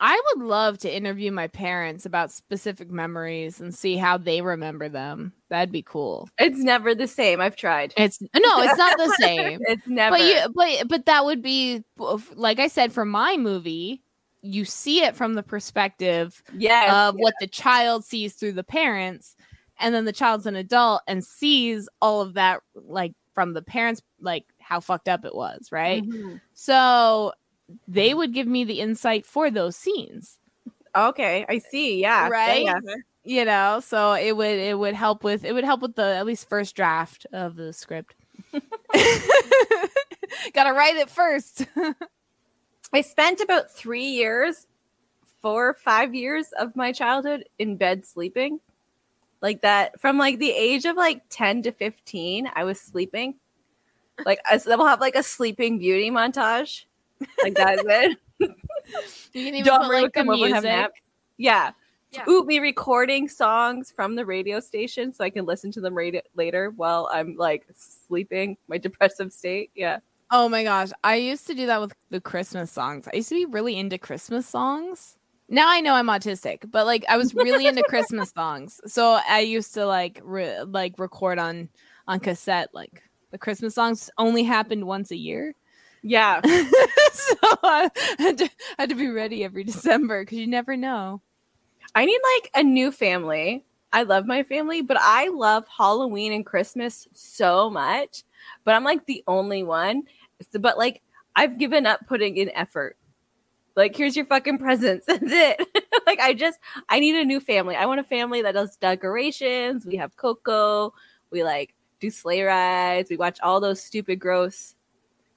I would love to interview my parents about specific memories and see how they remember them. That'd be cool. It's never the same. I've tried. It's no, it's not the same. it's never. But you, but but that would be like I said for my movie. You see it from the perspective Yes, of what the child sees through the parents, and then the child's an adult and sees all of that like from the parents, like how fucked up it was, right? Mhm. So they would give me the insight for those scenes. Okay, I see. Yeah. Yeah, Right? yeah. You know, so it would it would help with it would help with the at least first draft of the script. Gotta write it first. I spent about three years, four or five years of my childhood in bed sleeping. Like that from like the age of like 10 to 15, I was sleeping. Like I will have like a sleeping beauty montage. Like that's it. You can even Don't put like the come over and have music. Yeah. Yeah. Ooh, me recording songs from the radio station so I can listen to them radio- later while I'm like sleeping, my depressive state. Yeah. Oh my gosh. I used to do that with the Christmas songs. I used to be really into Christmas songs. Now I know I'm autistic, but like I was really into Christmas songs. So I used to like re- like record on on cassette like the Christmas songs only happened once a year. Yeah. so I had to, had to be ready every December because you never know. I need like a new family. I love my family, but I love Halloween and Christmas so much. But I'm like the only one. So- but like I've given up putting in effort. Like here's your fucking presents. That's it. like I just I need a new family. I want a family that does decorations. We have Coco. We like do sleigh rides. We watch all those stupid gross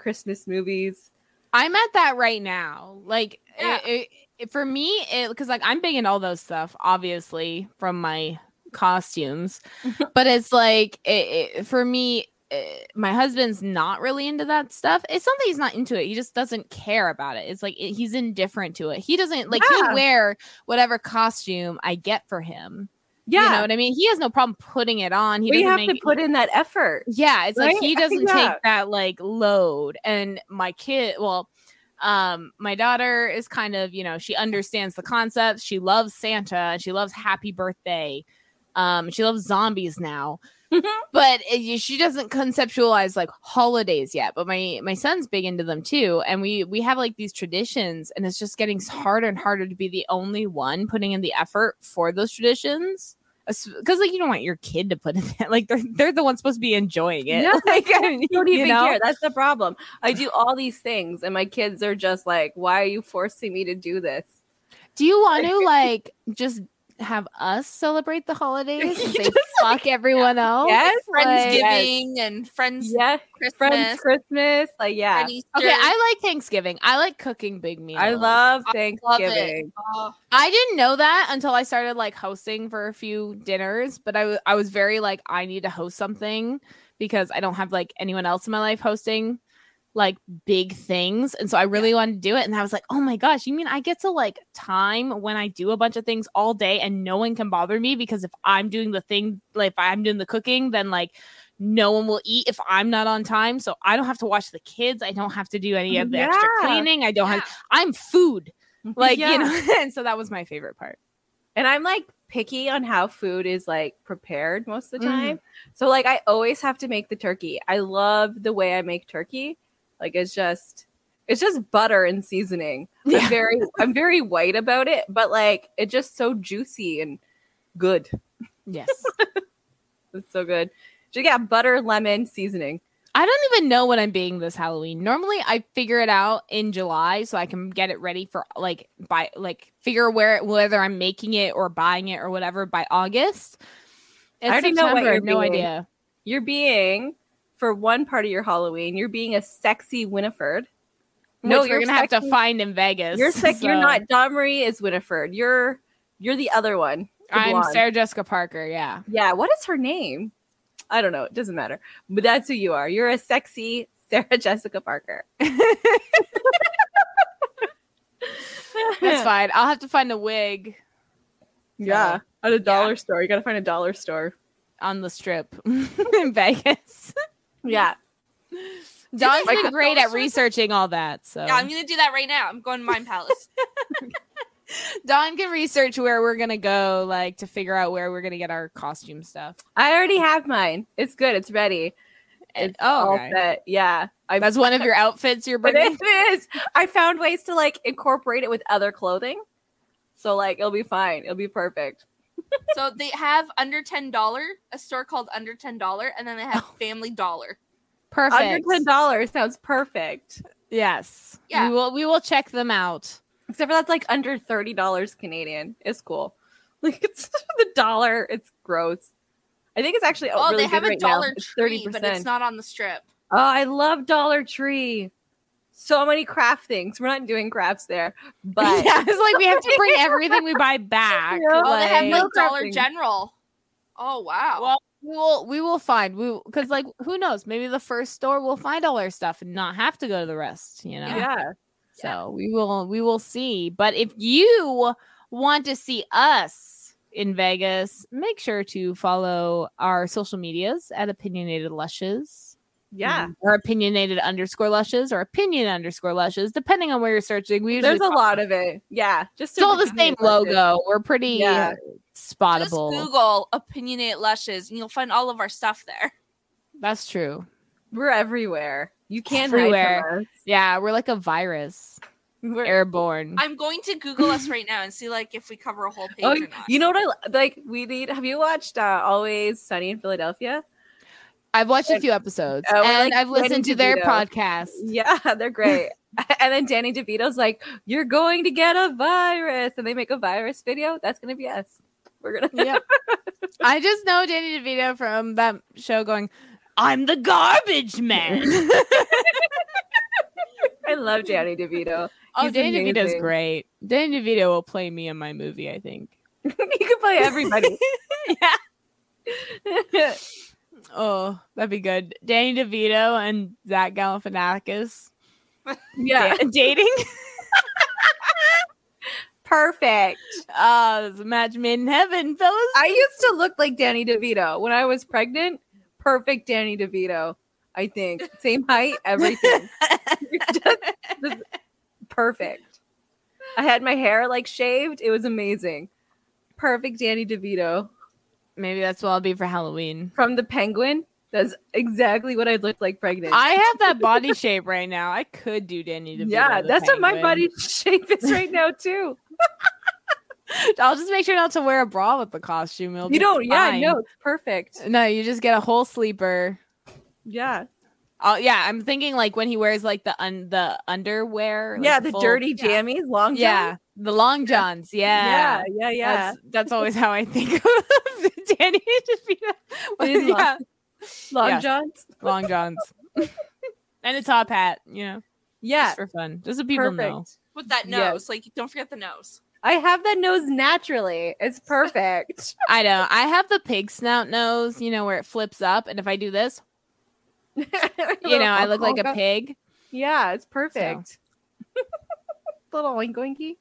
Christmas movies. I'm at that right now. Like Yeah. it, it, it- for me, because like I'm big in all those stuff, obviously from my costumes, but it's like it, it, for me. eh, My husband's not really into that stuff. It's not that he's not into it; he just doesn't care about it. It's like it- he's indifferent to it. He doesn't like Yeah. he'll wear whatever costume I get for him. Yeah. you know what I mean. He has no problem putting it on. He we doesn't have make to put in that effort. yeah, it's like he doesn't take that- that like load. And my kid, well, um, my daughter is kind of, you know, she understands the concepts. She loves Santa and she loves Happy Birthday. Um, she loves zombies now. Mm-hmm. but it, she doesn't conceptualize like holidays yet but my my son's big into them too and we we have like these traditions and it's just getting harder and harder to be the only one putting in the effort for those traditions because like you don't want your kid to put in that like they're, they're the ones supposed to be enjoying it Yeah, like I mean, don't you even know? care. That's the problem. I do all these things, and my kids are just like, "Why are you forcing me to do this?" do you want to like just have us celebrate the holidays and say fuck everyone else Yes, Like- Friendsgiving and friends Yeah, Christmas. friends, Christmas, like yeah. okay i like thanksgiving. I like cooking big meals. I love I love Thanksgiving. Oh, I didn't know that until I started like hosting for a few dinners, but I I was very like I need to host something because I don't have like anyone else in my life hosting like big things. And so I really wanted to do it and I was like, "Oh my gosh, you mean I get to like time when I do a bunch of things all day and no one can bother me because if I'm doing the thing like if I'm doing the cooking, then like no one will eat if I'm not on time. So I don't have to watch the kids. I don't have to do any of the extra cleaning. I don't yeah. have I'm food. Like, Yeah. you know, and so that was my favorite part. And I'm like picky on how food is like prepared most of the Mhm. time. So like I always have to make the turkey. I love the way I make turkey. Like it's just it's just butter and seasoning. Yeah. I'm very I'm very white about it, but like it's just so juicy and good. Yes. It's so good. So yeah, butter, lemon, seasoning. I don't even know what I'm being this Halloween. Normally I figure it out in July so I can get it ready for like by like figure where whether I'm making it or buying it or whatever by August. It's already know what you're no being. idea. You're being for one part of your Halloween, you're being a sexy Winifred. No, you're gonna have to find in Vegas. You're sick. You're not. Don Marie is Winifred. You're you're the other one. the I'm blonde. Sarah Jessica Parker. Yeah. Yeah. What is her name? I don't know. It doesn't matter. But that's who you are. You're a sexy Sarah Jessica Parker. That's fine. I'll have to find a wig Yeah. At a dollar store. You gotta find a dollar store. on the strip in Vegas. Yeah. Dawn's Like been great at researching all that. So Yeah, I'm gonna do that right now. I'm going to Mind Palace. Don can research where we're gonna go, like to figure out where we're gonna get our costume stuff. I already have mine. It's good. It's ready. Eh, it's oh, all okay. set. Yeah. I, That's one of your outfits you're bringing. It is. I found ways to like incorporate it with other clothing. So like it'll be fine. It'll be perfect. So they have under ten dollar, a store called Under Ten Dollar, and then they have oh. Family Dollar. Perfect. Under ten dollars sounds perfect. Yes. Yeah. We will. We will check them out. Except for that's like under thirty dollars Canadian. It's cool. Like it's the dollar. It's gross. I think it's actually Oh, really they have good a right now. Dollar It's Tree, but it's not on the strip. Oh, I love Dollar Tree. So many craft things. We're not doing crafts there, but yeah, it's like we have to bring everything we buy back. Yeah. Oh, they have like- like no Dollar crafting. General. Oh wow. Well, we will. We will find. We because like who knows? Maybe the first store will find all our stuff and not have to go to the rest. You know. yeah. So we will. We will see. But if you want to see us in Vegas, make sure to follow our social medias at opinionated lushes. Yeah. or opinionated underscore lushes or opinion underscore lushes, depending on where you're searching. We usually There's a lot of it. Yeah. Just It's all the to- same logo. We're pretty Yeah. uh, Just. Google opinionate lushes and you'll find all of our stuff there. That's true. We're everywhere. You can't Everywhere. hide from us. Yeah, we're like a virus, We're- airborne. I'm going to Google us right now and see like if we cover a whole page Oh, or not. you know what I like? We need. Have you watched uh, Always Sunny in Philadelphia? I've watched a few episodes Oh, and like I've listened Danny to their podcast. Yeah, they're great. and then Danny DeVito's like, "You're going to get a virus," and they make a virus video. That's gonna be us. We're gonna. Yep. I just know Danny DeVito from that show going, I'm the garbage man. I love Danny DeVito. oh, He's Danny DeVito's great. Danny DeVito will play me in my movie, I think. he can play everybody. Oh, that'd be good. Danny DeVito and Zach Galifianakis yeah, da- dating. perfect. Oh, it's a match made in heaven, fellas. I used to look like Danny DeVito when I was pregnant. Perfect Danny DeVito. I think same height, everything. Just- just perfect. I had my hair like shaved. It was amazing. Perfect Danny DeVito Maybe that's what I'll be for Halloween. from the Penguin. That's exactly what I look like pregnant. I have that body shape right now. I could do Danny DeVito. yeah, that's what my body shape is right now too. I'll just make sure not to wear a bra with the costume. It'll You don't. Yeah, fine. no, it's perfect. No, you just get a whole sleeper. Yeah, Oh yeah, I'm thinking like when he wears like the un- the underwear. like, yeah, the full- dirty jammies, long Yeah, johns. the long johns. Yeah, yeah, yeah, yeah. That's, that's always how I think of Danny DeVito. It is long- yeah, long yeah. johns. long johns and a top hat. You know, Yeah, just for fun, just so people perfect. know. With that Yes. nose, like don't forget the nose. I have that nose naturally. It's perfect. I know. I have the pig snout nose. You know where it flips up, and if I do this, you know, I look like a pig. Yeah, it's perfect. Little oink oinky.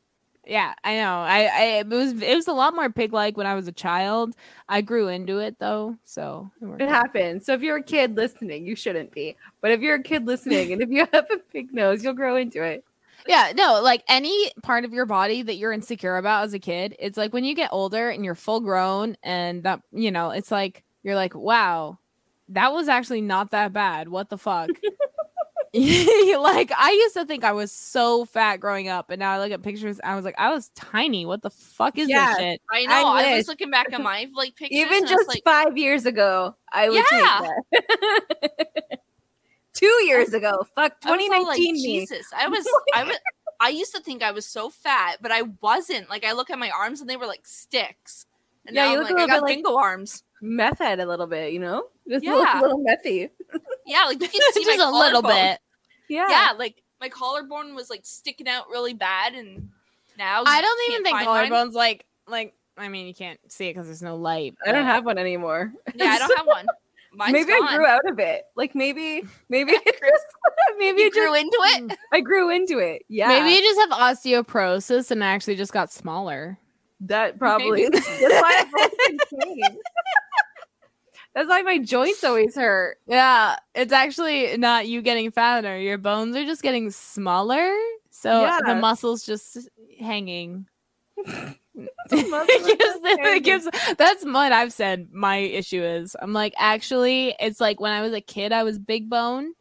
Yeah, I know. I, I it was it was a lot more pig like when I was a child. I grew into it though, so it It happens. So if you're a kid listening, you shouldn't be. But if you're a kid listening and if you have a pig nose, you'll grow into it. Yeah, no, like any part of your body that you're insecure about as a kid, it's like when you get older and you're full grown and that you know, it's like you're like, wow, that was actually not that bad. What the fuck? like I used to think I was so fat growing up, and now I look at pictures. I was like, I was tiny. What the fuck is Yeah. this shit? I know. I, wish. was looking back at my like pictures. Even and I was just like, five years ago, I would Yeah. take that. Two years ago. Fuck I was all 2019 like, me. Jesus, I was, I was, I used to think I was so fat, but I wasn't. Like I look at my arms and they were like sticks. And Yeah, now you I'm look a like, I little got bit like- arms. Meth head a little bit, you know? Just a little, little methy. Yeah, like you can see Just my a little collarbone. bit. Yeah. Yeah. like my collarbone was like sticking out really bad, and now I don't even think find mine. collarbones like like. I mean, you can't see it because there's no light. I don't have one anymore. Yeah, I don't have one. Mine's maybe gone. I grew out of it. Like maybe, maybe it just, maybe You it just, grew into it. I grew into it. Yeah, Maybe you just have osteoporosis and I actually just got smaller. that probably. That's why I've always been skinny. That's why my joints always hurt. Yeah, it's actually not you getting fatter. Your bones are just getting smaller. So Yeah. the muscles just hanging. it gives, that's what I've said. My issue is I'm like actually it's like when I was a kid I was big bone.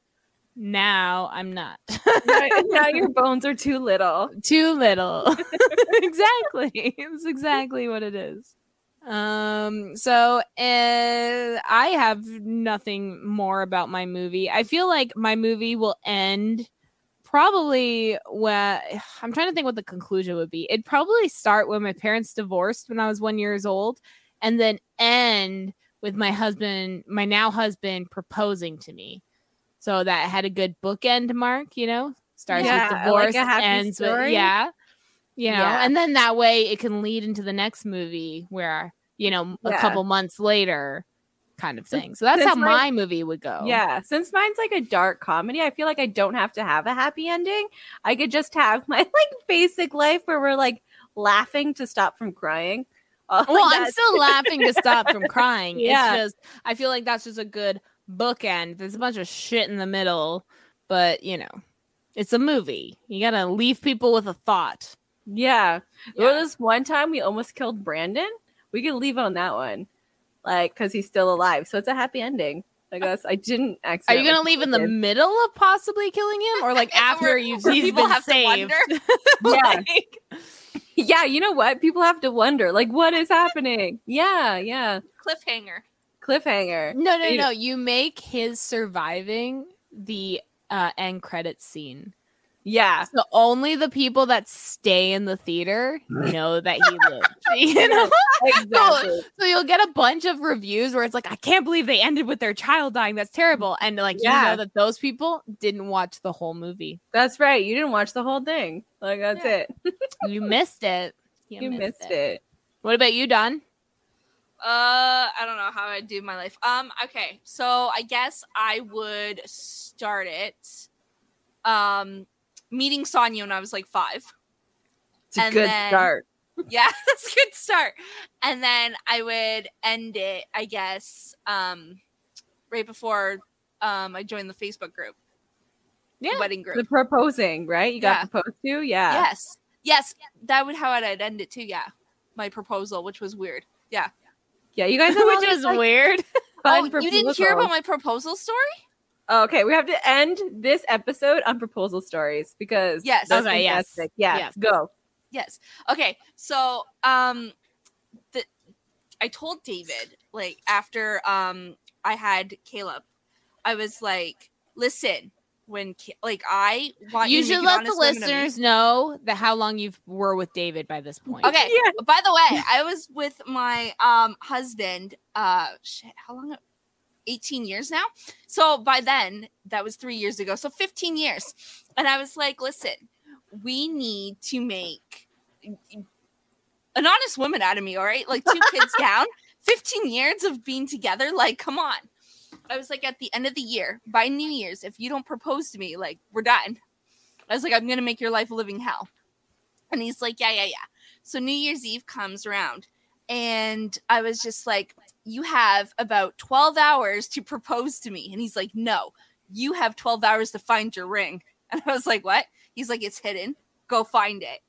Now I'm not. now, now your bones are too little. Too little. exactly. It's exactly what it is. Um so uh, I have nothing more about my movie. I feel like my movie will end probably when I'm trying to think what the conclusion would be. It'd probably start when my parents divorced when I was 1 years old and then end with my husband, my now husband proposing to me. So that had a good bookend mark, you know? Starts Yeah, with like divorce, happy ends with yeah. You know, Yeah. and then that way it can lead into the next movie where, you know, a Yeah. couple months later kind of thing. So that's Since how my- my movie would go. Yeah, since mine's like a dark comedy, I feel like I don't have to have a happy ending. I could just have my like basic life where we're like laughing to stop from crying. Uh, Well, I'm still laughing to stop from crying. Yeah. It's just I feel like that's just a good bookend. There's a bunch of shit in the middle, but you know, it's a movie. You gotta leave people with a thought. Yeah. Well, this one time we almost killed Brandon. We could leave on that one, like because he's still alive. So it's a happy ending. I guess I didn't actually Are you gonna leave in the him. middle of possibly killing him, or like after Where- you've where people been have to saved? wonder. Yeah. Like- Yeah, you know what? People have to wonder, like, what is happening? Yeah, yeah. Cliffhanger. Cliffhanger. No, no, no. You make his surviving the uh, end credits scene. Yeah. So only the people that stay in the theater know that he lived. You know? Exactly. So, so you'll get a bunch of reviews where it's like, I can't believe they ended with their child dying. That's terrible. And like you Yeah. know that those people didn't watch the whole movie. That's right. You didn't watch the whole thing. Like that's Yeah. it. You missed it. You, missed it. What about you, Don? Uh, I don't know how I do my life. Um, okay, so I guess I would start it. Um, meeting Sonia when I was like five. It's a And good then- start. Yeah, that's a good start. And then I would end it, I guess, um, right before um I joined the Facebook group, the Yeah. wedding group. The proposing, right? You got Yeah. proposed to? Yeah. Yes, yes, that would how I'd end it too. Yeah, my proposal, which was weird. Yeah. Yeah, you guys have all Which these, is like, weird. fun oh, you didn't hear about my proposal story? Okay, we have to end this episode on proposal stories because Yes. that's Okay, yes. Yeah, Yes. go. Yes. Okay. So, um, the I told David like after um I had Caleb, I was like, listen, when like I want you, You should let the honest woman of me." listeners know that how long you were with David by this point. Okay. Yeah. By the way, I was with my um husband. Uh, shit. How long? 18 years now. So by then, that was three years ago. So 15 years. And I was like, listen, we need to make an honest woman out of me. All right. Like two kids down, 15 years of being together. Like, come on. I was like, at the end of the year, by New Year's, if you don't propose to me, like, we're done. I was like, I'm going to make your life a living hell. And he's like, yeah, yeah, yeah. So New Year's Eve comes around, and I was just like, You have about 12 hours to propose to me. And he's like, No, you have 12 hours to find your ring. And I was like, What? He's like, It's hidden. Go find it.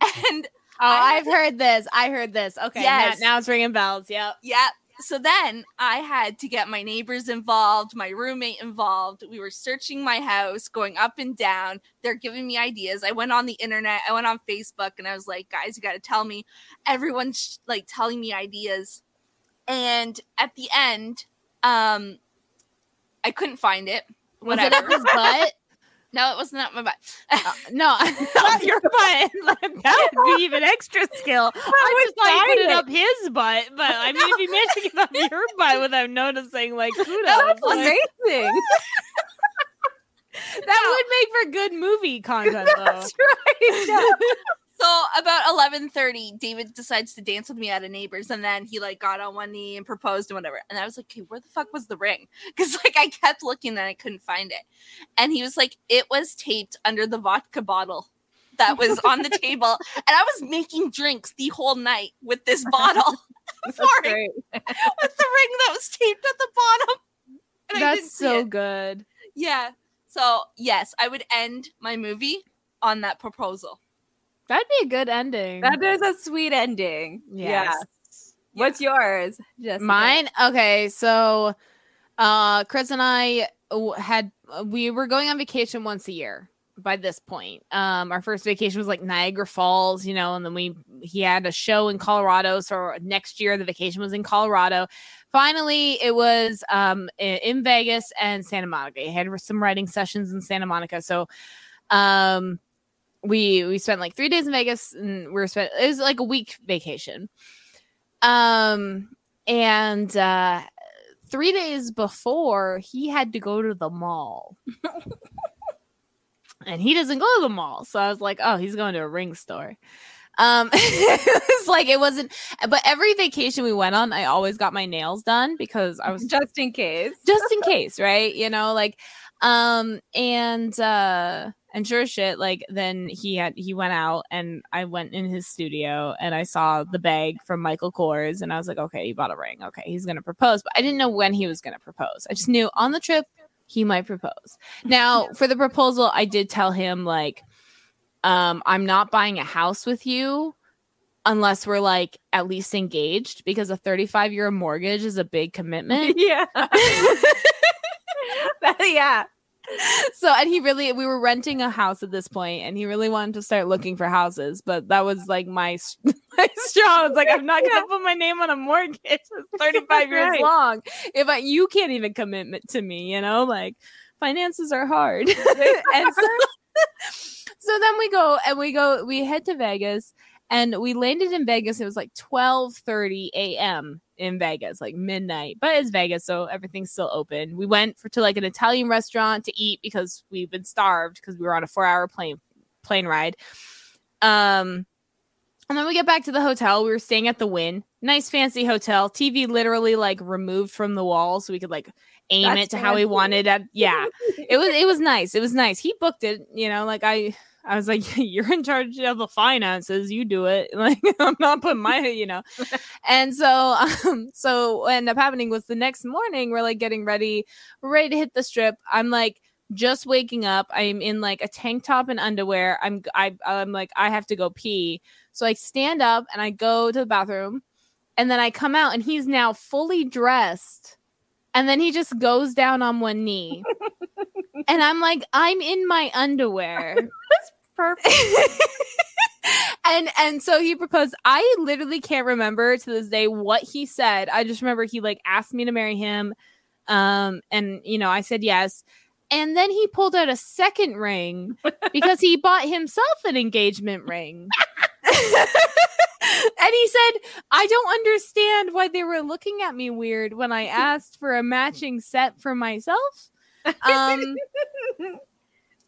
And Oh, I I've heard this. I heard this. Okay. Yes. Now, now it's ringing bells. Yep. yeah. So then I had to get my neighbors involved, my roommate involved. We were searching my house, going up and down. They're giving me ideas. I went on the internet, I went on Facebook, and I was like, guys, you got to tell me. Everyone's like telling me ideas. And at the end, um, I couldn't find it. Was Whatever. it up his butt? no, it wasn't up my butt. no, up your butt. that would be even extra skill. I just thought you put it up his butt, but I mean, if you managed to get up your butt without noticing, like kudos. That's like, amazing. that would make for good movie content, though. That's right. Yeah. So about eleven thirty, David decides to dance with me at a neighbor's, and then he like got on one knee and proposed and whatever. And I was like, "Okay, where the fuck was the ring?" Because like I kept looking and I couldn't find it. And he was like, "It was taped under the vodka bottle that was on the table, and I was making drinks the whole night with this bottle for That's it, great. with the ring that was taped at the bottom." And That's so it. good. yeah. So yes, I would end my movie on that proposal. That'd be a good ending. That is a sweet ending. Yeah. Yes. What's yours? Jessica? Mine. Okay, so uh Chris and I had we were going on vacation once a year by this point. Um our first vacation was like Niagara Falls, you know, and then we he had a show in Colorado, so next year the vacation was in Colorado. Finally, it was um in Vegas and Santa Monica. He had some writing sessions in Santa Monica. So um we we spent like 3 days in Vegas and we were spent it was like a week vacation. Um and uh three days before he had to go to the mall. And he doesn't go to the mall so i was like oh he's going to a ring store. Um it was like it wasn't but every vacation we went on i always got my nails done because i was just in case. Just in case right? You know like um and uh and sure as shit like then he had he went out and i went in his studio and i saw the bag from michael kors and i was like okay he bought a ring. Okay he's gonna propose. But i didn't know when he was gonna propose. I just knew on the trip he might propose. Now for the proposal i did tell him like um i'm not buying a house with you unless we're like at least engaged because a 35 year mortgage is a big commitment. Yeah. yeah. So and he really we were renting a house at this point and he really wanted to start looking for houses but that was like my my straw. I was like i'm not gonna put my name on a mortgage it's 35 years Right. long if I, you can't even commit to me you know like finances are hard. And so, so then we go and we go we head to vegas and we landed in vegas it was like 12:30 a.m in vegas like midnight but it's vegas so everything's still open. We went for to like an italian restaurant to eat because we've been starved because we were on a four hour plane plane ride. Um and then we get back to the hotel. We were staying at the Wynn nice fancy hotel. Tv literally like removed from the wall so we could like aim That's it to how we wanted at yeah. It was it was nice. It was nice. He booked it you know like i i was like you're in charge of the finances you do it. Like i'm not putting my you know. And so um so what ended up happening was the next morning we're like getting ready we're ready to hit the strip. I'm like just waking up. I'm in like a tank top and underwear. I'm I, i'm like i have to go pee. So i stand up and i go to the bathroom and then i come out and he's now fully dressed and then he just goes down on one knee. And i'm like i'm in my underwear Perfect. and and so he proposed i literally can't remember to this day what he said. I just remember he like asked me to marry him um and you know i said yes. And then he pulled out a second ring because he bought himself an engagement ring. And he said i don't understand why they were looking at me weird when i asked for a matching set for myself. Um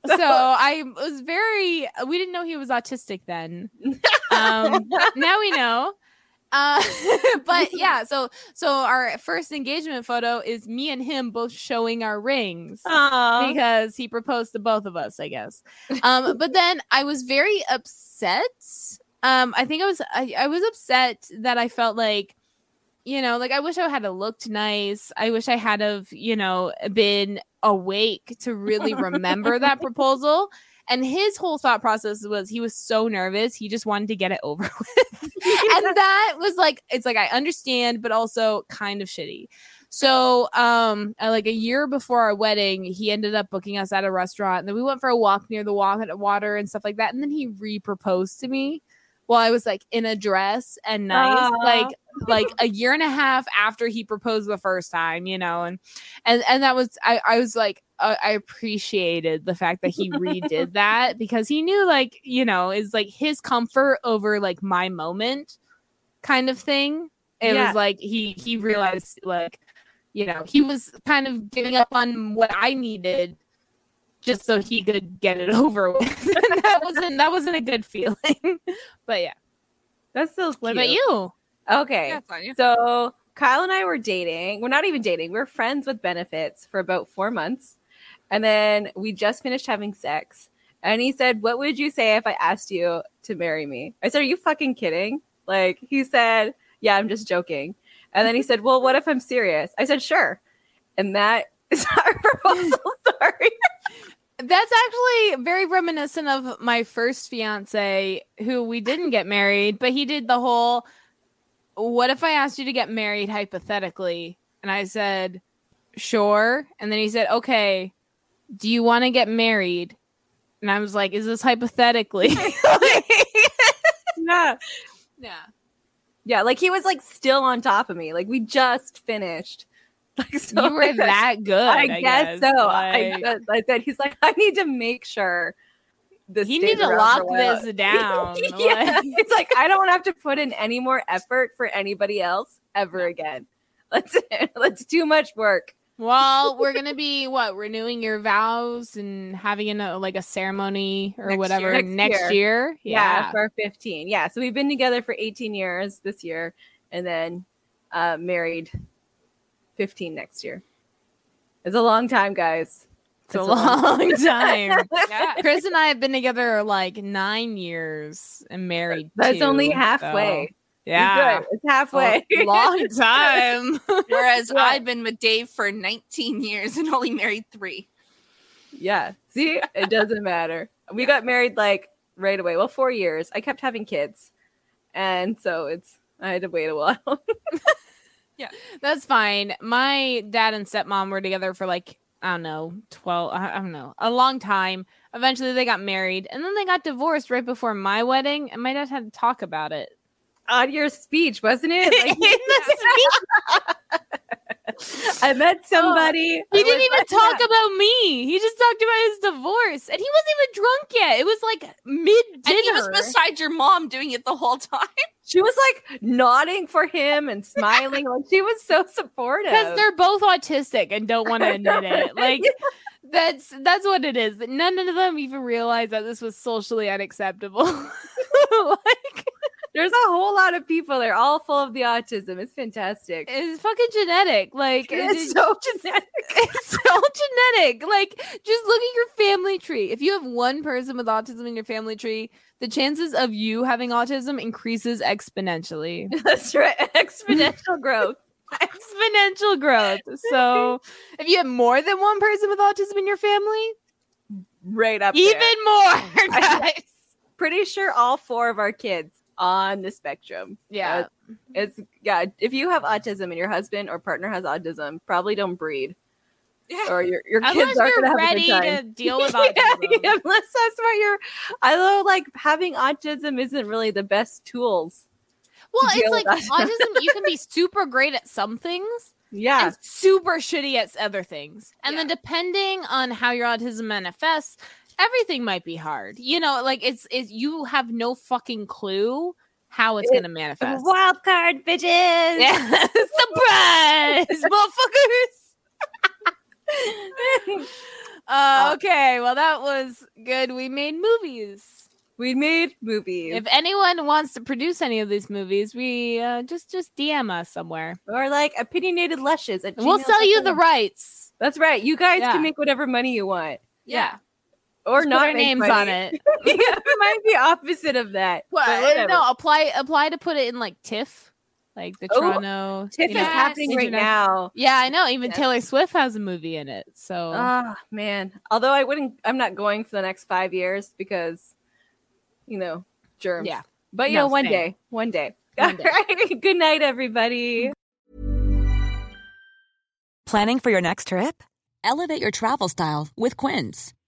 so I was very we didn't know he was autistic then. Um now we know. Uh but yeah, so so our first engagement photo is me and him both showing our rings Aw. because he proposed to both of us, I guess. Um but then I was very upset. Um I think I was I, I was upset that I felt like you know, like I wish I had looked nice. I wish I had have, you know, been awake to really remember that proposal. And his whole thought process was he was so nervous, he just wanted to get it over with. and that was like it's like I understand, but also kind of shitty. So, um, uh, like a year before our wedding, he ended up booking us at a restaurant, and then we went for a walk near the water and stuff like that. And then he re-proposed to me while I was like in a dress and nice, Aw. like like a year and a half after he proposed the first time, you know, and and and that was I I was like uh, I appreciated the fact that he redid that because he knew like you know is like his comfort over like my moment kind of thing. It Yeah. was like he he realized like you know he was kind of giving up on what I needed just so he could get it over with. And that wasn't that wasn't a good feeling. but yeah, That's still cute. what about you? Okay. You. So Kyle and I were dating. We're not even dating. We're friends with benefits for about four months. And then we just finished having sex. And he said, What would you say if I asked you to marry me? I said, Are you fucking kidding? Like, he said, Yeah, I'm just joking. And then he said, Well, what if I'm serious? I said, Sure. And that is our proposal story. That's actually very reminiscent of my first fiance, who we didn't get married, but he did the whole what if I asked you to get married hypothetically? And I said, sure. And then he said, okay, do you want to get married? And I was like, is this hypothetically? yeah. yeah. Yeah, like he was like still on top of me. Like we just finished. Like so You were that good. I, I, guess, so. Like, guess- I said he's like, I need to make sure this you stays need to lock for a while." this down. yeah, it's like I don't have to put in any more effort for anybody else ever again. Let's let's too much work. Well, we're gonna be what renewing your vows and having a like a ceremony or Next whatever year. next, Next year. Yeah. Yeah. for 15. Yeah, so we've been together for 18 years this year, and then uh, married 15 next year. It's a long time, guys. It's a long time. Chris and I have been together like nine years and married. That's two, only so- halfway. Yeah, It's halfway. A long time. Whereas Yeah. I've been with Dave for 19 years and only married three. Yeah. See, it doesn't matter. We got married like right away. Well, four years. I kept having kids, and so it's I had to wait a while. Yeah, that's fine. My dad and stepmom were together for like I don't know, twelve. I I don't know, a long time. Eventually, they got married, and then they got divorced right before my wedding, and my dad had to talk about it. On your speech, wasn't it? Like, In the I met oh, somebody. He I didn't even like, talk yeah. about me. He just talked about his divorce, and he wasn't even drunk yet. It was like mid And he was beside your mom doing it the whole time. She was like nodding for him and smiling. like she was so supportive. because they're both autistic and don't want to admit it. Like that's that's what it is. None of them even realize that this was socially unacceptable. like There's a whole lot of people. They're all full of the autism. It's fantastic. it's fucking genetic. Like It's so genetic. it's so genetic. Like, just look at your family tree. If you have one person with autism in your family tree, the chances of you having autism increases exponentially. That's right. Exponential growth. Exponential growth. So, if you have more than one person with autism in your family, Right up even there. more, guys. Pretty sure all four of our kids on the spectrum. Yeah. Uh, it's yeah. If you have autism and your husband or partner has autism, probably don't breed. Yeah. Or your, your kids aren't you're gonna have ready a good to deal with Yeah, autism. yeah, unless that's what you're. I know, like having autism isn't really the best tools. Well, it's like autism, you can be super great at some things Yeah, and super shitty at other things. And then depending on how your autism manifests, everything might be hard. You know, like it's it's you have no fucking clue how it's It- gonna manifest. wild card bitches. Yeah. Surprise, motherfuckers. uh, okay, well that was good. We made movies. We made movies. If anyone wants to produce any of these movies, we uh, just just DM us somewhere. or like opinionated lushes. At We'll sell you the rights. That's right. You guys Yeah. can make whatever money you want, Yeah. Or Just not names money. on it. yeah, it might be opposite of that. but Well, no, apply apply to put it in like TIFF, like the Oh, Toronto. TIFF you is happening right now. Yeah, I know. Even Yeah. Taylor Swift has a movie in it. So Ah, man. Although I wouldn't, I'm not going for the next five years because, you know, germs. Yeah. But you No, know, one same. day, one day. One day. right. Good night, everybody. Planning for your next trip? Elevate your travel style with Quince.